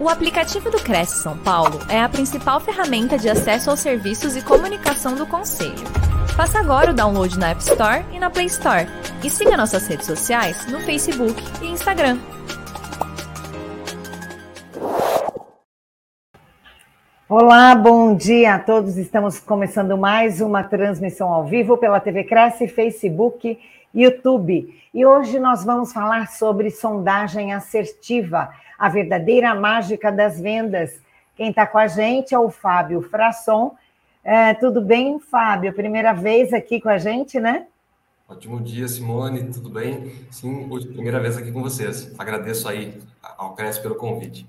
O aplicativo do Cresce São Paulo é a principal ferramenta de acesso aos serviços e comunicação do Conselho. Faça agora o download na App Store e na Play Store. E siga nossas redes sociais no Facebook e Instagram. Olá, bom dia a todos. Estamos começando mais uma transmissão ao vivo pela TV Cresce, Facebook, YouTube. E hoje nós vamos falar sobre sondagem assertiva a verdadeira mágica das vendas. Quem está com a gente é o Fábio Frasson. É, tudo bem, Fábio? Primeira vez aqui com a gente, né? Ótimo dia, Simone, tudo bem? Sim, primeira vez aqui com vocês. Agradeço aí ao Cresce pelo convite.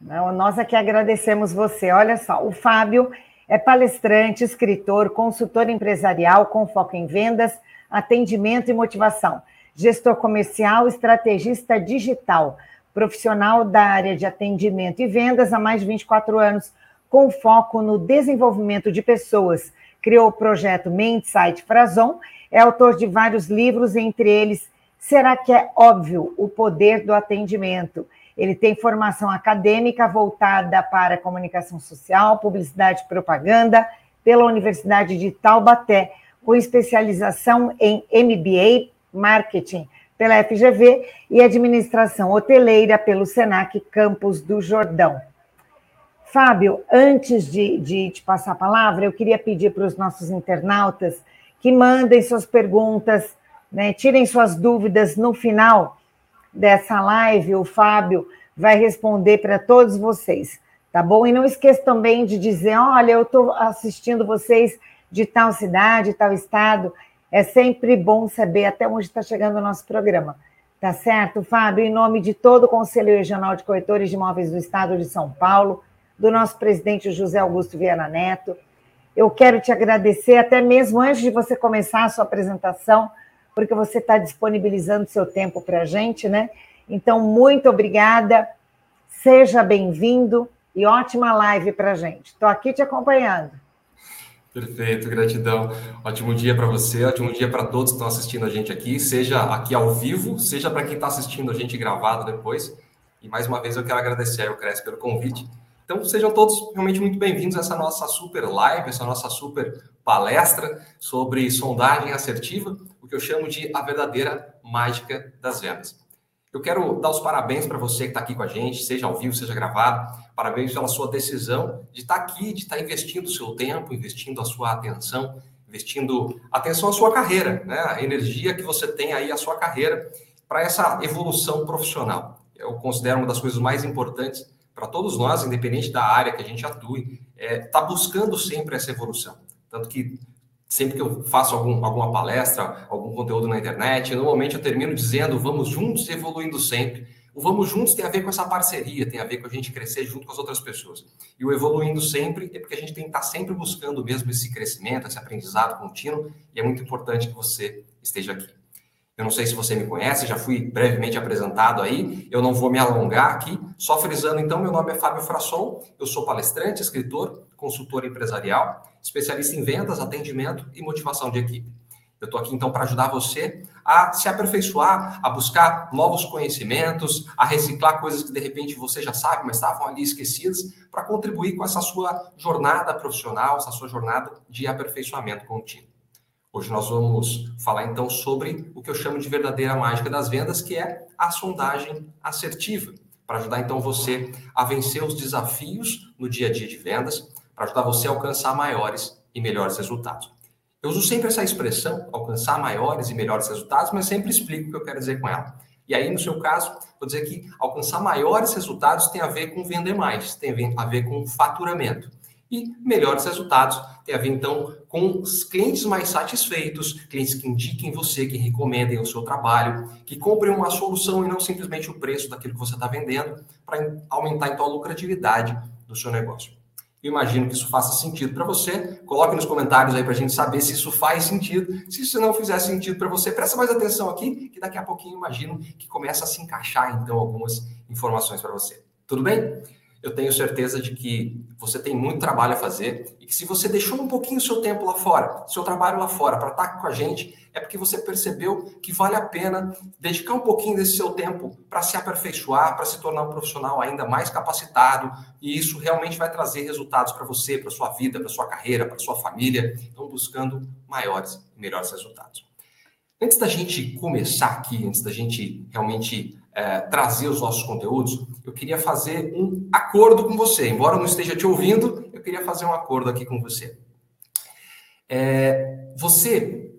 Não, nós aqui agradecemos você. Olha só, o Fábio é palestrante, escritor, consultor empresarial com foco em vendas, atendimento e motivação, gestor comercial, estrategista digital profissional da área de atendimento e vendas há mais de 24 anos, com foco no desenvolvimento de pessoas. Criou o projeto Mindsight Frazon, é autor de vários livros, entre eles Será que é óbvio o poder do atendimento? Ele tem formação acadêmica voltada para comunicação social, publicidade e propaganda pela Universidade de Taubaté, com especialização em MBA, marketing pela FGV e administração hoteleira pelo Senac Campos do Jordão. Fábio, antes de, de te passar a palavra, eu queria pedir para os nossos internautas que mandem suas perguntas, né, tirem suas dúvidas no final dessa live. O Fábio vai responder para todos vocês, tá bom? E não esqueça também de dizer: olha, eu estou assistindo vocês de tal cidade, tal estado. É sempre bom saber até onde está chegando o nosso programa. Tá certo, Fábio? Em nome de todo o Conselho Regional de Corretores de Imóveis do Estado de São Paulo, do nosso presidente José Augusto Viana Neto, eu quero te agradecer, até mesmo antes de você começar a sua apresentação, porque você está disponibilizando seu tempo para a gente, né? Então, muito obrigada, seja bem-vindo e ótima live para a gente. Estou aqui te acompanhando. Perfeito, gratidão. Ótimo dia para você, ótimo dia para todos que estão assistindo a gente aqui, seja aqui ao vivo, seja para quem está assistindo a gente gravado depois. E mais uma vez eu quero agradecer ao Cresce pelo convite. Então sejam todos realmente muito bem-vindos a essa nossa super live, essa nossa super palestra sobre sondagem assertiva, o que eu chamo de a verdadeira mágica das vendas. Eu quero dar os parabéns para você que está aqui com a gente, seja ao vivo, seja gravado. Parabéns pela sua decisão de estar tá aqui, de estar tá investindo o seu tempo, investindo a sua atenção, investindo atenção à sua carreira, né? a energia que você tem aí à sua carreira para essa evolução profissional. Eu considero uma das coisas mais importantes para todos nós, independente da área que a gente atue, é estar tá buscando sempre essa evolução. Tanto que sempre que eu faço algum, alguma palestra, algum conteúdo na internet, normalmente eu termino dizendo vamos juntos evoluindo sempre. O vamos juntos tem a ver com essa parceria, tem a ver com a gente crescer junto com as outras pessoas. E o evoluindo sempre é porque a gente tem que estar sempre buscando mesmo esse crescimento, esse aprendizado contínuo, e é muito importante que você esteja aqui. Eu não sei se você me conhece, já fui brevemente apresentado aí, eu não vou me alongar aqui, só frisando então, meu nome é Fábio Frasson, eu sou palestrante, escritor, consultor empresarial, especialista em vendas, atendimento e motivação de equipe. Eu estou aqui então para ajudar você a se aperfeiçoar, a buscar novos conhecimentos, a reciclar coisas que de repente você já sabe, mas estavam ali esquecidas, para contribuir com essa sua jornada profissional, essa sua jornada de aperfeiçoamento contínuo. Hoje nós vamos falar então sobre o que eu chamo de verdadeira mágica das vendas, que é a sondagem assertiva, para ajudar então você a vencer os desafios no dia a dia de vendas, para ajudar você a alcançar maiores e melhores resultados. Eu uso sempre essa expressão, alcançar maiores e melhores resultados, mas sempre explico o que eu quero dizer com ela. E aí, no seu caso, vou dizer que alcançar maiores resultados tem a ver com vender mais, tem a ver com faturamento. E melhores resultados tem a ver, então, com os clientes mais satisfeitos, clientes que indiquem você, que recomendem o seu trabalho, que comprem uma solução e não simplesmente o preço daquilo que você está vendendo, para aumentar, então, a lucratividade do seu negócio. Eu imagino que isso faça sentido para você. Coloque nos comentários aí para a gente saber se isso faz sentido. Se isso não fizer sentido para você, presta mais atenção aqui, que daqui a pouquinho imagino que começa a se encaixar, então, algumas informações para você. Tudo bem? Eu tenho certeza de que você tem muito trabalho a fazer e que se você deixou um pouquinho seu tempo lá fora, seu trabalho lá fora, para estar com a gente, é porque você percebeu que vale a pena dedicar um pouquinho desse seu tempo para se aperfeiçoar, para se tornar um profissional ainda mais capacitado, e isso realmente vai trazer resultados para você, para sua vida, para sua carreira, para sua família. Então, buscando maiores e melhores resultados. Antes da gente começar aqui, antes da gente realmente é, trazer os nossos conteúdos, eu queria fazer um acordo com você. Embora eu não esteja te ouvindo, eu queria fazer um acordo aqui com você. É, você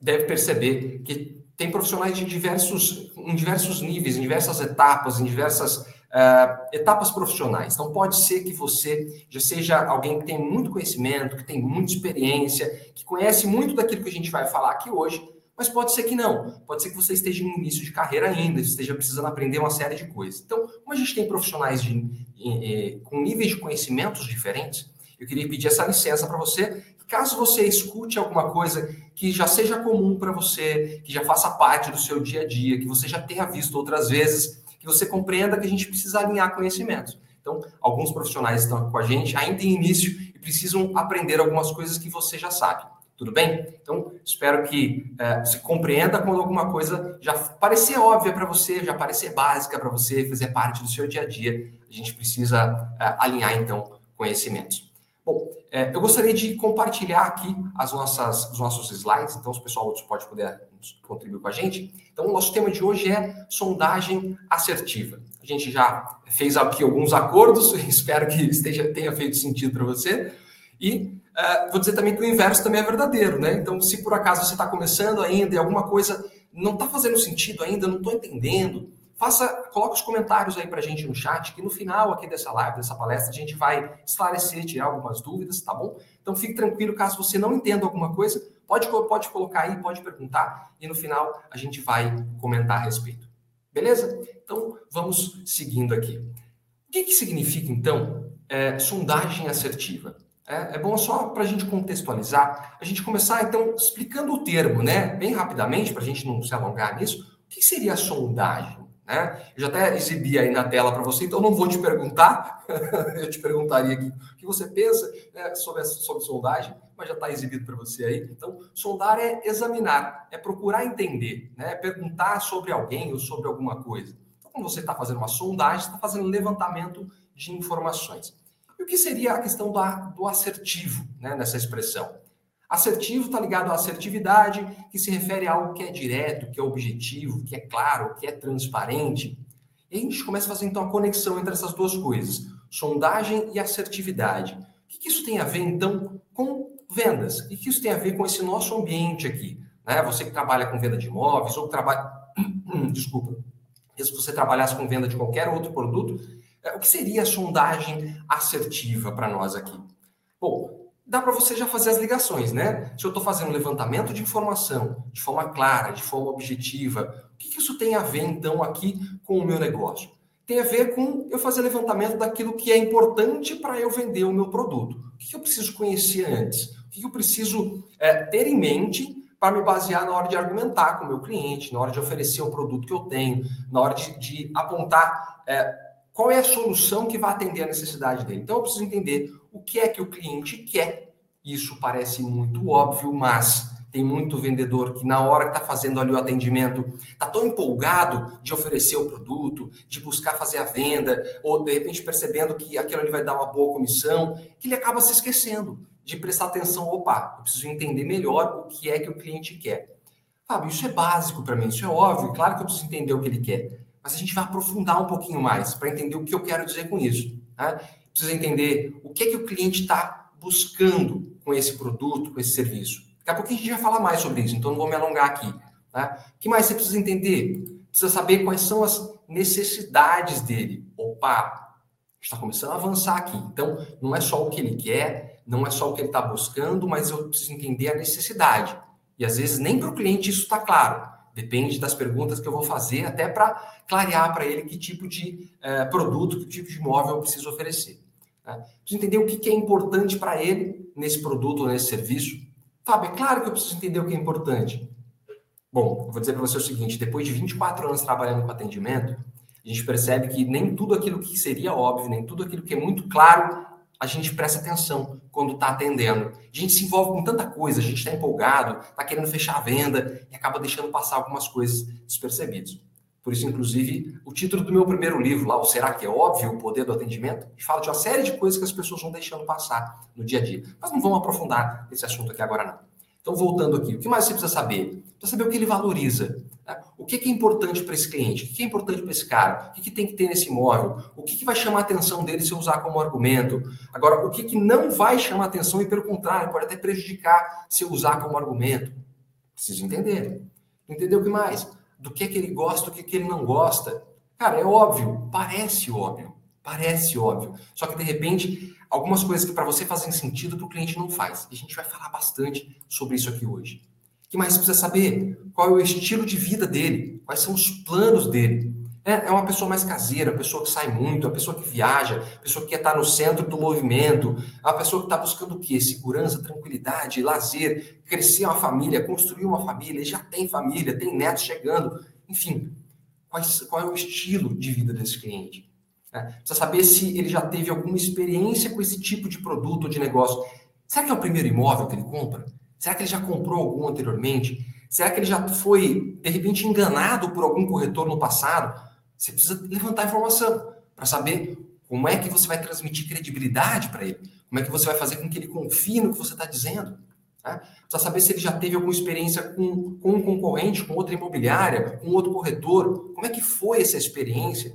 deve perceber que tem profissionais de diversos, em diversos níveis, em diversas etapas, em diversas uh, etapas profissionais. Então, pode ser que você já seja alguém que tem muito conhecimento, que tem muita experiência, que conhece muito daquilo que a gente vai falar aqui hoje, mas pode ser que não. Pode ser que você esteja no início de carreira ainda, esteja precisando aprender uma série de coisas. Então, como a gente tem profissionais de, eh, com níveis de conhecimentos diferentes, eu queria pedir essa licença para você. Caso você escute alguma coisa que já seja comum para você, que já faça parte do seu dia a dia, que você já tenha visto outras vezes, que você compreenda que a gente precisa alinhar conhecimentos. Então, alguns profissionais estão com a gente ainda em início e precisam aprender algumas coisas que você já sabe. Tudo bem? Então, espero que é, se compreenda quando alguma coisa já parecer óbvia para você, já parecer básica para você, fazer parte do seu dia a dia. A gente precisa é, alinhar, então, conhecimentos. Bom, é, eu gostaria de compartilhar aqui as nossas, os nossos slides, então, se o pessoal pode poder contribuir com a gente. Então, o nosso tema de hoje é sondagem assertiva. A gente já fez aqui alguns acordos, espero que esteja, tenha feito sentido para você. E uh, vou dizer também que o inverso também é verdadeiro, né? Então, se por acaso você está começando ainda e alguma coisa não está fazendo sentido ainda, não estou entendendo, faça, coloque os comentários aí para a gente no chat, que no final aqui dessa live, dessa palestra, a gente vai esclarecer, tirar algumas dúvidas, tá bom? Então, fique tranquilo, caso você não entenda alguma coisa, pode, pode colocar aí, pode perguntar, e no final a gente vai comentar a respeito. Beleza? Então, vamos seguindo aqui. O que, que significa, então, é, sondagem assertiva? É, é bom só para a gente contextualizar, a gente começar então explicando o termo, né? Bem rapidamente, para a gente não se alongar nisso. O que seria a sondagem? Né? Eu já até exibi aí na tela para você, então não vou te perguntar, eu te perguntaria aqui o que você pensa né, sobre, sobre sondagem, mas já está exibido para você aí. Então, sondar é examinar, é procurar entender, né? é perguntar sobre alguém ou sobre alguma coisa. Então, quando você está fazendo uma sondagem, está fazendo levantamento de informações. Que seria a questão do, do assertivo né, nessa expressão? Assertivo está ligado à assertividade, que se refere a algo que é direto, que é objetivo, que é claro, que é transparente. E a gente começa a fazer então a conexão entre essas duas coisas, sondagem e assertividade. O que, que isso tem a ver então com vendas? O que isso tem a ver com esse nosso ambiente aqui? Né? Você que trabalha com venda de imóveis ou trabalha. Desculpa. Se você trabalhasse com venda de qualquer outro produto, o que seria a sondagem assertiva para nós aqui? Bom, dá para você já fazer as ligações, né? Se eu estou fazendo um levantamento de informação de forma clara, de forma objetiva, o que, que isso tem a ver, então, aqui com o meu negócio? Tem a ver com eu fazer levantamento daquilo que é importante para eu vender o meu produto. O que, que eu preciso conhecer antes? O que, que eu preciso é, ter em mente para me basear na hora de argumentar com o meu cliente, na hora de oferecer o produto que eu tenho, na hora de, de apontar é, qual é a solução que vai atender a necessidade dele. Então eu preciso entender o que é que o cliente quer. Isso parece muito óbvio, mas tem muito vendedor que na hora que está fazendo ali o atendimento, está tão empolgado de oferecer o produto, de buscar fazer a venda, ou de repente percebendo que aquilo ali vai dar uma boa comissão, que ele acaba se esquecendo de prestar atenção, opa, eu preciso entender melhor o que é que o cliente quer. Fábio, isso é básico para mim, isso é óbvio, claro que eu preciso entender o que ele quer mas a gente vai aprofundar um pouquinho mais para entender o que eu quero dizer com isso. Né? Precisa entender o que é que o cliente está buscando com esse produto, com esse serviço. Daqui a pouco a gente vai falar mais sobre isso, então não vou me alongar aqui. Tá? O que mais você precisa entender? Precisa saber quais são as necessidades dele. Opa, está começando a avançar aqui. Então, não é só o que ele quer, não é só o que ele está buscando, mas eu preciso entender a necessidade. E às vezes nem para o cliente isso está claro. Depende das perguntas que eu vou fazer, até para clarear para ele que tipo de é, produto, que tipo de imóvel eu preciso oferecer. Né? Preciso entender o que, que é importante para ele nesse produto ou nesse serviço. Fábio, é claro que eu preciso entender o que é importante. Bom, eu vou dizer para você o seguinte: depois de 24 anos trabalhando com atendimento, a a gente percebe que nem tudo aquilo que seria óbvio, nem tudo aquilo que é muito claro, a gente presta atenção quando está atendendo. A gente se envolve com tanta coisa, a gente está empolgado, está querendo fechar a venda e acaba deixando passar algumas coisas despercebidas. Por isso, inclusive, o título do meu primeiro livro, lá, o Será que é óbvio o poder do atendimento, fala de uma série de coisas que as pessoas vão deixando passar no dia a dia. Mas não vamos aprofundar esse assunto aqui agora, não. Então, voltando aqui, o que mais você precisa saber? Precisa saber o que ele valoriza. O que é importante para esse cliente? O que é importante para esse cara? O que tem que ter nesse imóvel? O que vai chamar a atenção dele se eu usar como argumento? Agora, o que não vai chamar a atenção e, pelo contrário, pode até prejudicar se eu usar como argumento? Preciso entender. Entender o que mais? Do que é que ele gosta, do que, que ele não gosta. Cara, é óbvio, parece óbvio, parece óbvio. Só que, de repente, algumas coisas que para você fazem sentido, para o cliente não faz. E a gente vai falar bastante sobre isso aqui hoje. Que mais precisa saber? Qual é o estilo de vida dele? Quais são os planos dele? É, é uma pessoa mais caseira, uma pessoa que sai muito, uma pessoa que viaja, uma pessoa que quer estar no centro do movimento, uma pessoa que está buscando o quê? Segurança, tranquilidade, lazer, crescer uma família, construir uma família, já tem família, tem netos chegando, enfim. Quais, qual é o estilo de vida desse cliente? Né? Precisa saber se ele já teve alguma experiência com esse tipo de produto ou de negócio. Será que é o primeiro imóvel que ele compra? Será que ele já comprou algum anteriormente? Será que ele já foi, de repente, enganado por algum corretor no passado? Você precisa levantar informação para saber como é que você vai transmitir credibilidade para ele. Como é que você vai fazer com que ele confie no que você está dizendo. Né? Precisa saber se ele já teve alguma experiência com, com um concorrente, com outra imobiliária, com outro corretor. Como é que foi essa experiência?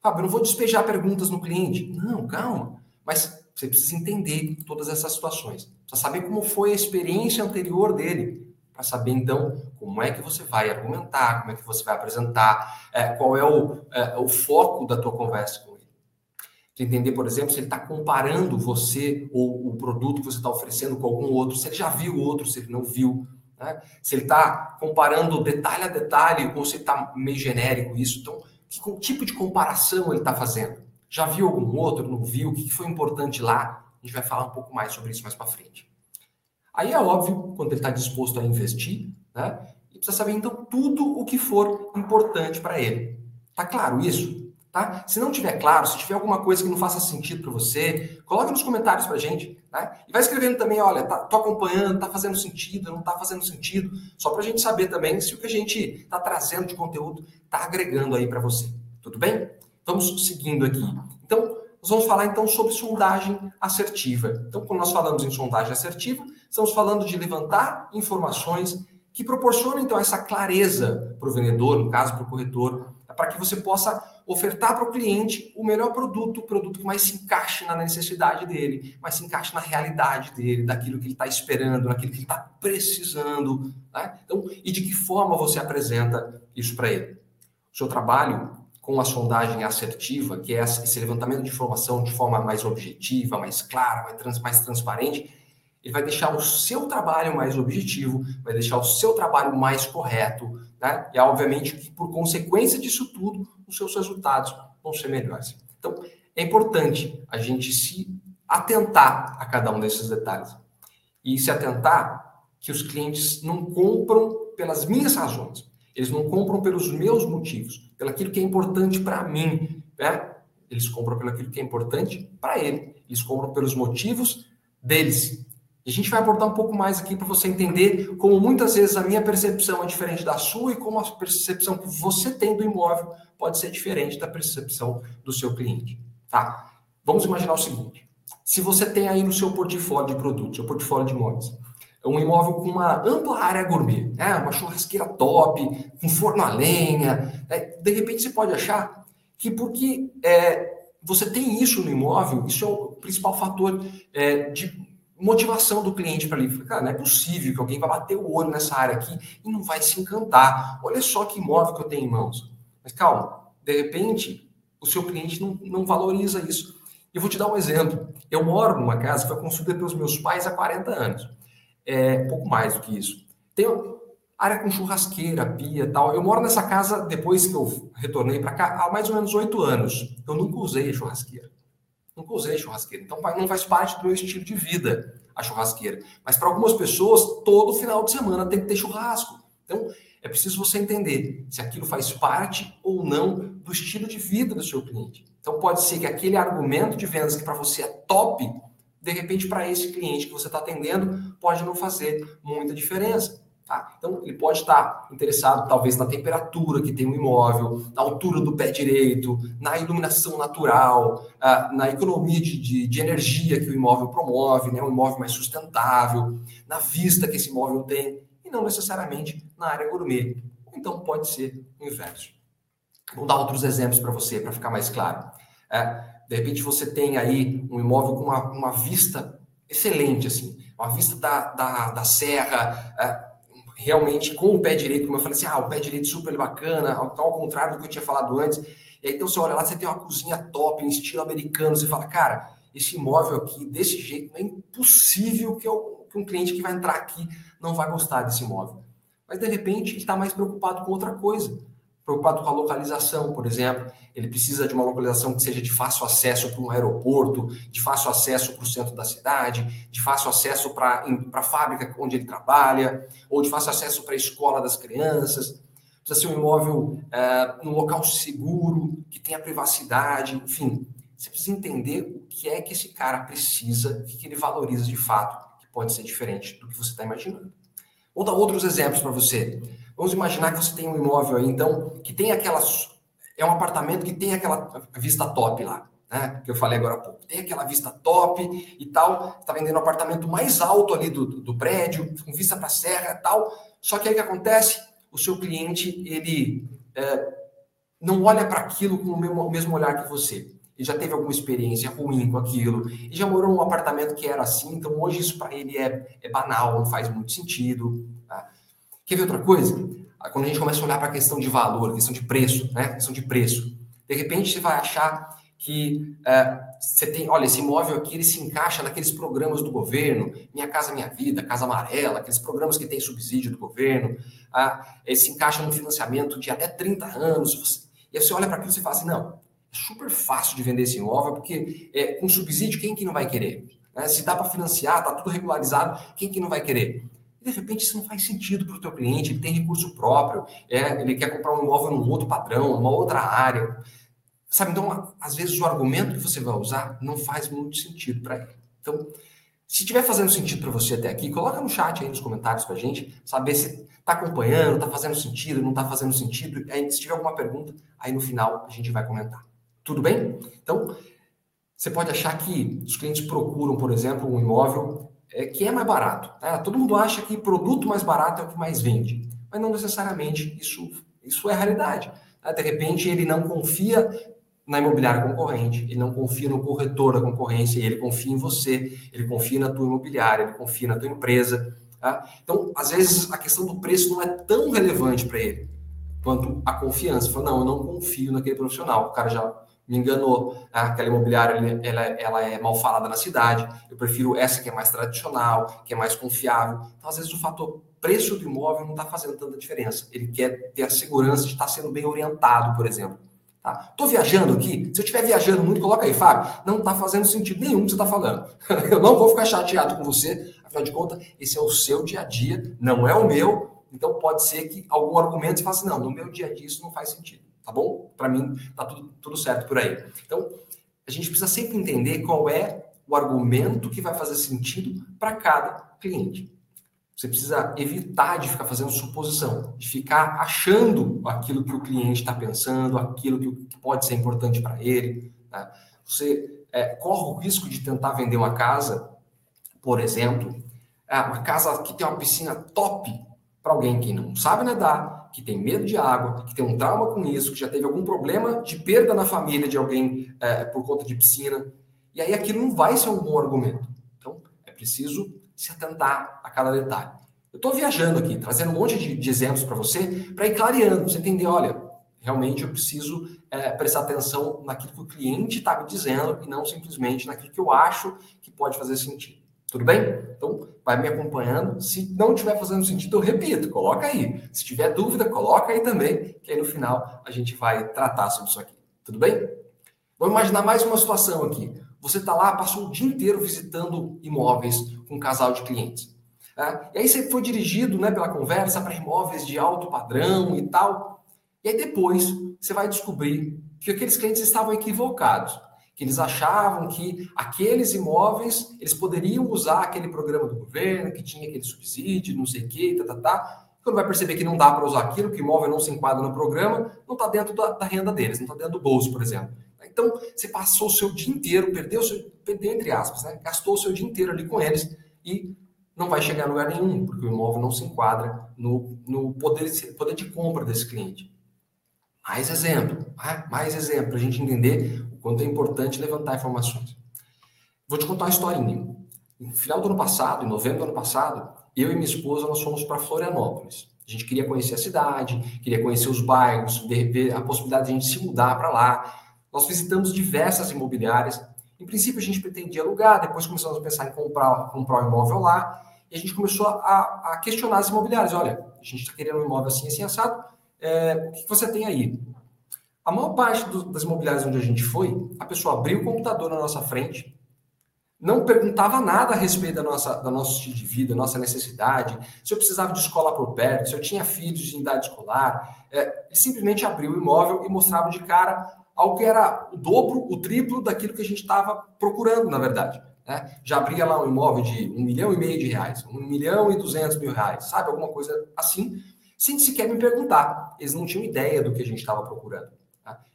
Fábio, eu não vou despejar perguntas no cliente. Não, calma. Mas você precisa entender todas essas situações. Precisa saber como foi a experiência anterior dele. Para saber, então, como é que você vai argumentar, como é que você vai apresentar, é, qual é o, é, o foco da tua conversa com ele. De entender, por exemplo, se ele está comparando você ou o produto que você está oferecendo com algum outro, se ele já viu outro, se ele não viu. Né? Se ele está comparando detalhe a detalhe ou se está meio genérico isso. Então, que tipo de comparação ele está fazendo? Já viu algum outro? Não viu? O que foi importante lá? A gente vai falar um pouco mais sobre isso mais para frente. Aí é óbvio, quando ele está disposto a investir, né? Ele precisa saber então tudo o que for importante para ele. Tá claro isso? Tá? Se não tiver claro, se tiver alguma coisa que não faça sentido para você, coloque nos comentários para gente, né? E vai escrevendo também, olha, tá, tô acompanhando, tá fazendo sentido, não tá fazendo sentido, só para a gente saber também se o que a gente tá trazendo de conteúdo tá agregando aí para você. Tudo bem? Vamos seguindo aqui. Então, nós vamos falar então sobre sondagem assertiva. Então, quando nós falamos em sondagem assertiva, estamos falando de levantar informações que proporcionam então essa clareza para o vendedor, no caso para o corretor, para que você possa ofertar para o cliente o melhor produto, o produto que mais se encaixe na necessidade dele, mais se encaixe na realidade dele, daquilo que ele está esperando, naquilo que ele está precisando. Né? Então, e de que forma você apresenta isso para ele? O seu trabalho com a sondagem assertiva, que é esse levantamento de informação de forma mais objetiva, mais clara, mais, trans, mais transparente, ele vai deixar o seu trabalho mais objetivo, vai deixar o seu trabalho mais correto, né? E obviamente que por consequência disso tudo, os seus resultados vão ser melhores. Então, é importante a gente se atentar a cada um desses detalhes. E se atentar que os clientes não compram pelas minhas razões, eles não compram pelos meus motivos, pelo aquilo que é importante para mim, né? Eles compram pelo aquilo que é importante para ele. Eles compram pelos motivos deles. E a gente vai abordar um pouco mais aqui para você entender como muitas vezes a minha percepção é diferente da sua e como a percepção que você tem do imóvel pode ser diferente da percepção do seu cliente. Tá? Vamos imaginar o seguinte: se você tem aí no seu portfólio de produtos, seu portfólio de imóveis, um imóvel com uma ampla área gourmet, né? uma churrasqueira top, com forno a lenha, né? de repente você pode achar que porque é, você tem isso no imóvel, isso é o principal fator é, de motivação do cliente para ali. Cara, não é possível que alguém vai bater o olho nessa área aqui e não vai se encantar. Olha só que imóvel que eu tenho em mãos. Mas calma, de repente, o seu cliente não, não valoriza isso. Eu vou te dar um exemplo. Eu moro numa casa que foi construída pelos meus pais há 40 anos. É pouco mais do que isso. Tem área com churrasqueira, pia tal. Eu moro nessa casa depois que eu retornei para cá há mais ou menos oito anos. Eu nunca usei churrasqueira. Nunca usei churrasqueira. Então não faz parte do meu estilo de vida a churrasqueira. Mas para algumas pessoas, todo final de semana tem que ter churrasco. Então é preciso você entender se aquilo faz parte ou não do estilo de vida do seu cliente. Então pode ser que aquele argumento de vendas que para você é top, de repente para esse cliente que você está atendendo pode não fazer muita diferença. Tá? Então ele pode estar interessado talvez na temperatura que tem o imóvel, na altura do pé direito, na iluminação natural, ah, na economia de, de, de energia que o imóvel promove, né? um imóvel mais sustentável, na vista que esse imóvel tem, e não necessariamente na área gourmet. Então pode ser o inverso. Vou dar outros exemplos para você, para ficar mais claro. É, de repente você tem aí um imóvel com uma, uma vista excelente, assim, uma vista da, da, da serra, é, realmente com o pé direito, como eu falei assim, ah, o pé direito super bacana, ao, ao contrário do que eu tinha falado antes. E aí, então você olha lá, você tem uma cozinha top, em estilo americano, você fala, cara, esse imóvel aqui, desse jeito, é impossível que, eu, que um cliente que vai entrar aqui não vai gostar desse imóvel. Mas, de repente, ele está mais preocupado com outra coisa preocupado com a localização, por exemplo. Ele precisa de uma localização que seja de fácil acesso para um aeroporto, de fácil acesso para o centro da cidade, de fácil acesso para a fábrica onde ele trabalha, ou de fácil acesso para a escola das crianças. Precisa ser um imóvel é, num local seguro, que tenha privacidade, enfim. Você precisa entender o que é que esse cara precisa, o que ele valoriza de fato, que pode ser diferente do que você está imaginando. Vou dar outros exemplos para você. Vamos imaginar que você tem um imóvel aí, então, que tem aquelas. É um apartamento que tem aquela vista top lá, né? Que eu falei agora há pouco. Tem aquela vista top e tal. Está vendendo o um apartamento mais alto ali do, do prédio, com vista para a serra e tal. Só que aí o que acontece? O seu cliente, ele é, não olha para aquilo com o mesmo, mesmo olhar que você. Ele já teve alguma experiência ruim com aquilo, e já morou num apartamento que era assim, então hoje isso para ele é, é banal, não faz muito sentido. Tá? Quer ver outra coisa? Quando a gente começa a olhar para a questão de valor, questão de preço, né? Questão de preço. De repente você vai achar que é, você tem, olha, esse imóvel aqui ele se encaixa naqueles programas do governo, Minha Casa Minha Vida, Casa Amarela, aqueles programas que tem subsídio do governo, ah, ele se encaixa num financiamento de até 30 anos. E aí você olha para aquilo e fala assim, não, é super fácil de vender esse imóvel, porque é, com subsídio, quem que não vai querer? Né? Se dá para financiar, está tudo regularizado, quem que não vai querer? De repente isso não faz sentido para o teu cliente, ele tem recurso próprio, é, ele quer comprar um imóvel num outro padrão, numa outra área. Sabe, então, às vezes o argumento que você vai usar não faz muito sentido para ele. Então, se estiver fazendo sentido para você até aqui, coloca no chat aí nos comentários para a gente, saber se está acompanhando, está fazendo sentido, não está fazendo sentido. Aí, se tiver alguma pergunta, aí no final a gente vai comentar. Tudo bem? Então, você pode achar que os clientes procuram, por exemplo, um imóvel é, que é mais barato. Tá? Todo mundo acha que produto mais barato é o que mais vende, mas não necessariamente isso, isso é realidade. Tá? De repente, ele não confia na imobiliária concorrente, ele não confia no corretor da concorrência, ele confia em você, ele confia na tua imobiliária, ele confia na tua empresa. Tá? Então, às vezes, a questão do preço não é tão relevante para ele quanto a confiança. Fala, não, eu não confio naquele profissional. O cara já me enganou. Aquela imobiliária ela, ela é mal falada na cidade. Eu prefiro essa que é mais tradicional, que é mais confiável. Então, às vezes, o fator preço do imóvel não está fazendo tanta diferença. Ele quer ter a segurança de estar sendo bem orientado, por exemplo. Tá? Tô viajando aqui? Se eu estiver viajando muito, coloca aí, Fábio. Não está fazendo sentido nenhum que você está falando. eu não vou ficar chateado com você. Afinal de contas, esse é o seu dia a dia, não é o meu. Então pode ser que algum argumento você fale assim, não, no meu dia a dia isso não faz sentido tá bom? Para mim, tá tudo, tudo certo por aí. Então, a gente precisa sempre entender qual é o argumento que vai fazer sentido para cada cliente. Você precisa evitar de ficar fazendo suposição, de ficar achando aquilo que o cliente está pensando, aquilo que pode ser importante para ele. Né? Você é, corre o risco de tentar vender uma casa, por exemplo, é, uma casa que tem uma piscina top para alguém que não sabe nadar, que tem medo de água, que tem um trauma com isso, que já teve algum problema de perda na família de alguém é, por conta de piscina. E aí aquilo não vai ser um bom argumento. Então, é preciso se atentar a cada detalhe. Eu estou viajando aqui, trazendo um monte de, de exemplos para você, para ir clareando, você entender, olha, realmente eu preciso é, prestar atenção naquilo que o cliente está me dizendo e não simplesmente naquilo que eu acho que pode fazer sentido. Tudo bem? Então, vai me acompanhando. Se não estiver fazendo sentido, eu repito, coloca aí. Se tiver dúvida, coloca aí também, que aí no final a gente vai tratar sobre isso aqui. Tudo bem? Vamos imaginar mais uma situação aqui. Você está lá, passou o dia inteiro visitando imóveis com um casal de clientes. Tá? E aí você foi dirigido né, pela conversa para imóveis de alto padrão e tal. E aí depois você vai descobrir que aqueles clientes estavam equivocados, que eles achavam que aqueles imóveis eles poderiam usar aquele programa do governo, que tinha aquele subsídio, não sei o quê, tá, tá, tá. Quando vai perceber que não dá para usar aquilo, que o imóvel não se enquadra no programa, não está dentro da, da, renda deles, não está dentro do bolso, por exemplo. Então, você passou o seu dia inteiro, perdeu o seu, perdeu entre aspas, né? gastou o seu dia inteiro ali com eles e não vai chegar a lugar nenhum, porque o imóvel não se enquadra no, no poder, poder de compra desse cliente. Mais exemplo, né? mais exemplo, para a gente entender quanto é importante levantar informações. Vou te contar uma historinha. No final do ano passado, em novembro do ano passado, eu e minha esposa nós fomos para Florianópolis. A gente queria conhecer a cidade, queria conhecer os bairros, ver a possibilidade de a gente se mudar para lá. Nós visitamos diversas imobiliárias. Em princípio, a gente pretendia alugar, depois começamos a pensar em comprar, comprar um imóvel lá. E a gente começou a, a questionar as imobiliárias. Olha, a gente está querendo um imóvel assim, assim, assado. É, o que você tem aí? A maior parte do, das imobiliárias onde a gente foi, a pessoa abriu o computador na nossa frente, não perguntava nada a respeito da nossa, da nosso estilo de vida, nossa necessidade, se eu precisava de escola por perto, se eu tinha filhos de idade escolar. É, simplesmente abriu o imóvel e mostrava de cara algo que era o dobro, o triplo daquilo que a gente estava procurando, na verdade. Né? Já abria lá um imóvel de um milhão e meio de reais, um milhão e duzentos mil reais, sabe? Alguma coisa assim, sem sequer me perguntar. Eles não tinham ideia do que a gente estava procurando.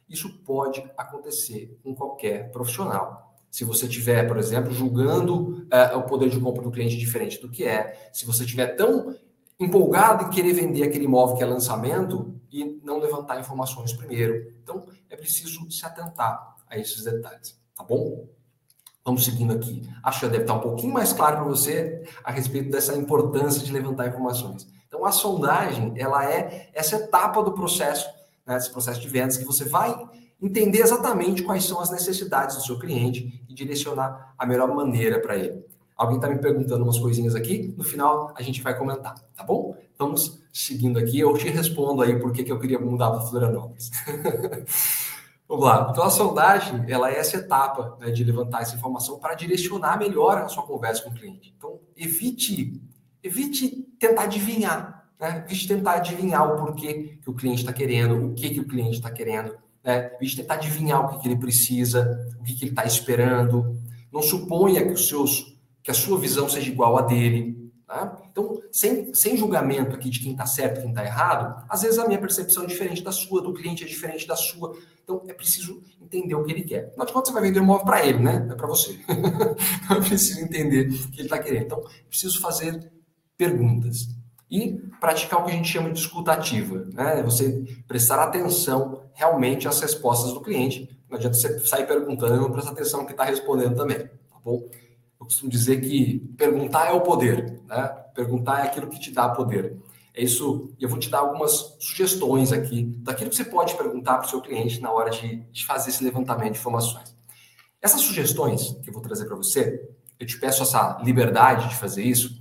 Isso pode acontecer com qualquer profissional. Se você tiver, por exemplo, julgando uh, o poder de compra do cliente diferente do que é, se você tiver tão empolgado em querer vender aquele imóvel que é lançamento e não levantar informações primeiro. Então, é preciso se atentar a esses detalhes, tá bom? Vamos seguindo aqui. Acho que deve estar um pouquinho mais claro para você a respeito dessa importância de levantar informações. Então, a sondagem, ela é essa etapa do processo, né, esse processo de vendas que você vai entender exatamente quais são as necessidades do seu cliente e direcionar a melhor maneira para ele. Alguém está me perguntando umas coisinhas aqui, no final a gente vai comentar, tá bom? Vamos seguindo aqui, eu te respondo aí por que, que eu queria mudar para Florianópolis. Vamos lá. Então, a sondagem, ela é essa etapa né, de levantar essa informação para direcionar melhor a sua conversa com o cliente. Então, evite, evite tentar adivinhar, né? Evite tentar adivinhar o porquê que o cliente está querendo, o que, que o cliente está querendo né? Gente tentar adivinhar o que, que ele precisa, o que, que ele está esperando. Não suponha que os seus, que a sua visão seja igual a dele. Tá? Então, sem, sem julgamento aqui de quem está certo e quem está errado, às vezes a minha percepção é diferente da sua, do cliente é diferente da sua. Então, é preciso entender o que ele quer. Afinal de contas, você vai vender um imóvel para ele, né? É para você. então, é preciso entender o que ele está querendo. Então, é preciso fazer perguntas e praticar o que a gente chama de escutativa, né? Você prestar atenção realmente às respostas do cliente. Não adianta você sair perguntando e não prestar atenção no que está respondendo também, tá bom? Eu costumo dizer que perguntar é o poder, né? Perguntar é aquilo que te dá poder. É isso, eu vou te dar algumas sugestões aqui daquilo que você pode perguntar para o seu cliente na hora de, de fazer esse levantamento de informações. Essas sugestões que eu vou trazer para você, eu te peço essa liberdade de fazer isso,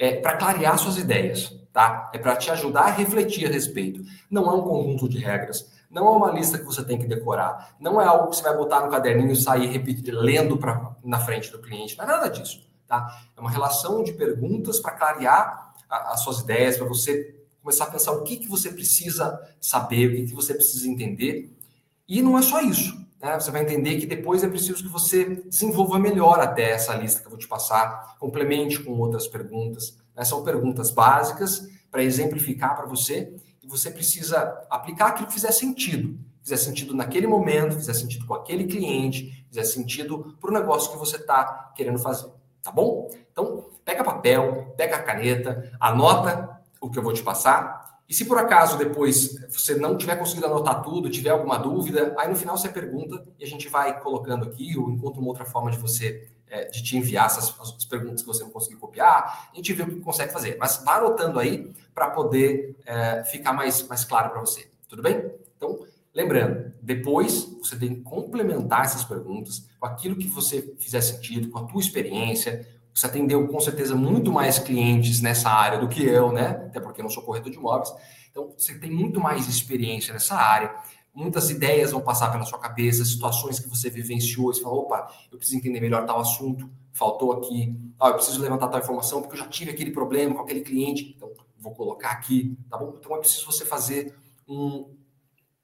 é para clarear suas ideias, tá? É para te ajudar a refletir a respeito. Não é um conjunto de regras, não é uma lista que você tem que decorar, não é algo que você vai botar no caderninho e sair repetindo, lendo pra, na frente do cliente, não é nada disso, tá? É uma relação de perguntas para clarear a, as suas ideias, para você começar a pensar o que, que você precisa saber, o que, que você precisa entender. E não é só isso. Né? Você vai entender que depois é preciso que você desenvolva melhor até essa lista que eu vou te passar, complemente com outras perguntas. Né? São perguntas básicas para exemplificar para você e você precisa aplicar aquilo que fizer sentido. Fizer sentido naquele momento, fizer sentido com aquele cliente, fizer sentido para o negócio que você está querendo fazer. Tá bom? Então, pega papel, pega a caneta, anota o que eu vou te passar e se por acaso depois você não tiver conseguido anotar tudo, tiver alguma dúvida, aí no final você pergunta e a gente vai colocando aqui ou encontra uma outra forma de você é, de te enviar essas as perguntas que você não conseguiu copiar, a gente vê o que consegue fazer. Mas vá anotando aí para poder é, ficar mais, mais claro para você. Tudo bem? Então, lembrando, depois você tem que complementar essas perguntas com aquilo que você fizer sentido, com a tua experiência, você atendeu com certeza muito mais clientes nessa área do que eu, né? Até porque eu não sou corretor de imóveis. Então, você tem muito mais experiência nessa área. Muitas ideias vão passar pela sua cabeça, situações que você vivenciou, você fala, opa, eu preciso entender melhor tal assunto, faltou aqui, ah, eu preciso levantar tal informação porque eu já tive aquele problema com aquele cliente, então vou colocar aqui, tá bom? Então é preciso você fazer um,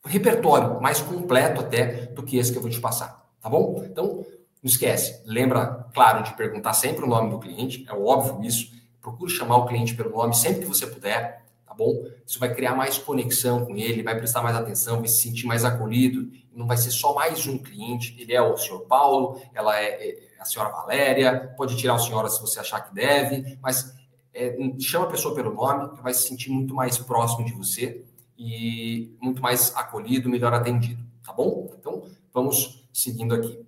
repertório mais completo até do que esse que eu vou te passar, tá bom? Então, não esquece, lembra, claro, de perguntar sempre o nome do cliente, é óbvio isso. Procure chamar o cliente pelo nome sempre que você puder, tá bom? Isso vai criar mais conexão com ele, vai prestar mais atenção, vai se sentir mais acolhido. Não vai ser só mais um cliente. Ele é o senhor Paulo, ela é, é a senhora Valéria, pode tirar o senhora se você achar que deve, mas é, chama a pessoa pelo nome, que vai se sentir muito mais próximo de você e muito mais acolhido, melhor atendido, tá bom? Então, vamos seguindo aqui.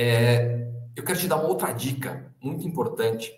É, eu quero te dar uma outra dica muito importante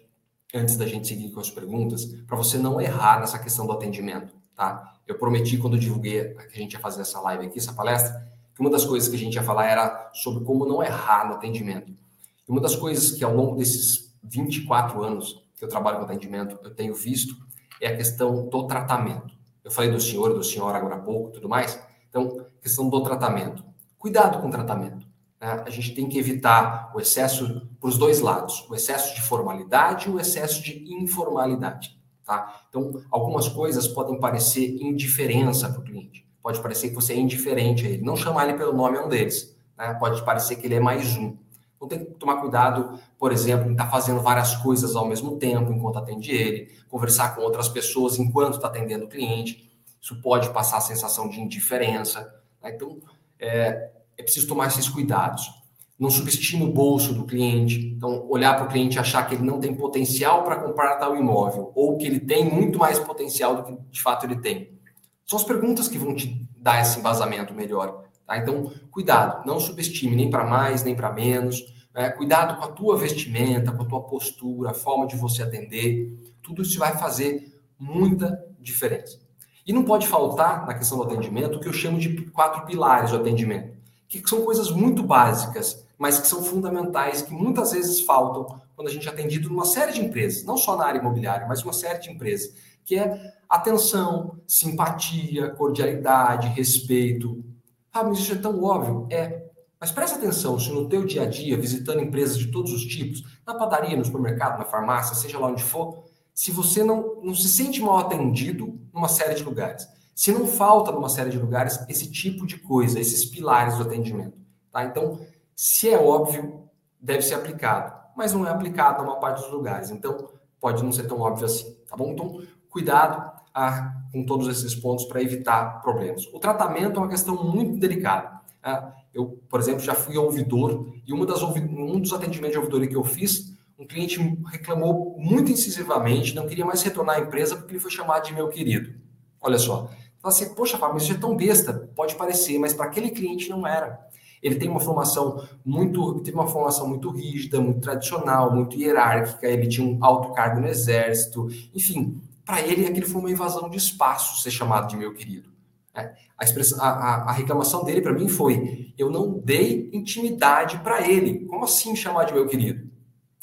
antes da gente seguir com as perguntas, para você não errar nessa questão do atendimento, tá? Eu prometi quando eu divulguei que a gente ia fazer essa live aqui, essa palestra, que uma das coisas que a gente ia falar era sobre como não errar no atendimento. E uma das coisas que ao longo desses 24 anos que eu trabalho com atendimento, eu tenho visto é a questão do tratamento. Eu falei do senhor, do senhor agora há pouco, tudo mais. Então, questão do tratamento. Cuidado com o tratamento. Né? A gente tem que evitar o excesso para os dois lados, o excesso de formalidade e o excesso de informalidade. Tá? Então, algumas coisas podem parecer indiferença para o cliente. Pode parecer que você é indiferente a ele. Não chamar ele pelo nome é um deles. Né? Pode parecer que ele é mais um. Então tem que tomar cuidado, por exemplo, em estar tá fazendo várias coisas ao mesmo tempo enquanto atende ele, conversar com outras pessoas enquanto está atendendo o cliente. Isso pode passar a sensação de indiferença. Né? Então, é, é preciso tomar esses cuidados. Não subestima o bolso do cliente. Então, olhar para o cliente e achar que ele não tem potencial para comprar tal imóvel, ou que ele tem muito mais potencial do que de fato ele tem. São as perguntas que vão te dar esse embasamento melhor. Tá? Então, cuidado, não subestime nem para mais, nem para menos. Né? Cuidado com a tua vestimenta, com a tua postura, a forma de você atender. Tudo isso vai fazer muita diferença. E não pode faltar, na questão do atendimento, o que eu chamo de quatro pilares do atendimento, que são coisas muito básicas, mas que são fundamentais, que muitas vezes faltam quando a gente é atendido numa série de empresas, não só na área imobiliária, mas uma série de empresas, que é atenção, simpatia, cordialidade, respeito, ah, mas isso é tão óbvio. É. Mas presta atenção se no teu dia a dia, visitando empresas de todos os tipos, na padaria, no supermercado, na farmácia, seja lá onde for, se você não, não se sente mal atendido numa série de lugares, se não falta numa série de lugares esse tipo de coisa, esses pilares do atendimento, tá? Então, se é óbvio, deve ser aplicado, mas não é aplicado na maior parte dos lugares. Então, pode não ser tão óbvio assim, tá bom? Então, cuidado a, com todos esses pontos para evitar problemas. O tratamento é uma questão muito delicada. Né? Eu, por exemplo, já fui ouvidor e uma das, um dos atendimentos de ouvidoria que eu fiz, um cliente reclamou muito incisivamente, não queria mais retornar à empresa porque ele foi chamado de meu querido. Olha só. Fala assim, poxa, Fábio, isso é tão besta. Pode parecer, mas para aquele cliente não era. Ele tem uma formação muito, teve uma formação muito rígida, muito tradicional, muito hierárquica. Ele tinha um alto cargo no exército, enfim, para ele aquilo foi uma invasão de espaço ser chamado de meu querido. É, a, expressão, a, a, a reclamação dele para mim foi: eu não dei intimidade para ele. Como assim chamar de meu querido?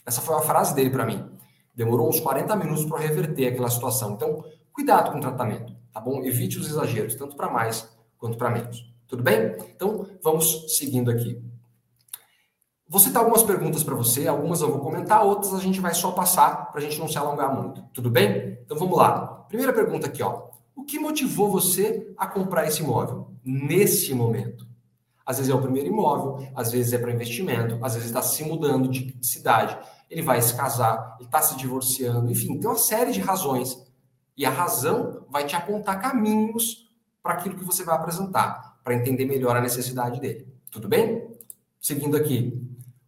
Essa foi a frase dele para mim. Demorou uns 40 minutos para reverter aquela situação. Então, cuidado com o tratamento, tá bom? Evite os exageros, tanto para mais quanto para menos. Tudo bem? Então, vamos seguindo aqui. Vou citar algumas perguntas para você, algumas eu vou comentar, outras a gente vai só passar para a gente não se alongar muito. Tudo bem? Então vamos lá. Primeira pergunta aqui, ó. O que motivou você a comprar esse imóvel nesse momento? Às vezes é o primeiro imóvel, às vezes é para investimento, às vezes está se mudando de cidade, ele vai se casar, ele está se divorciando, enfim, tem uma série de razões. E a razão vai te apontar caminhos para aquilo que você vai apresentar, para entender melhor a necessidade dele. Tudo bem? Seguindo aqui,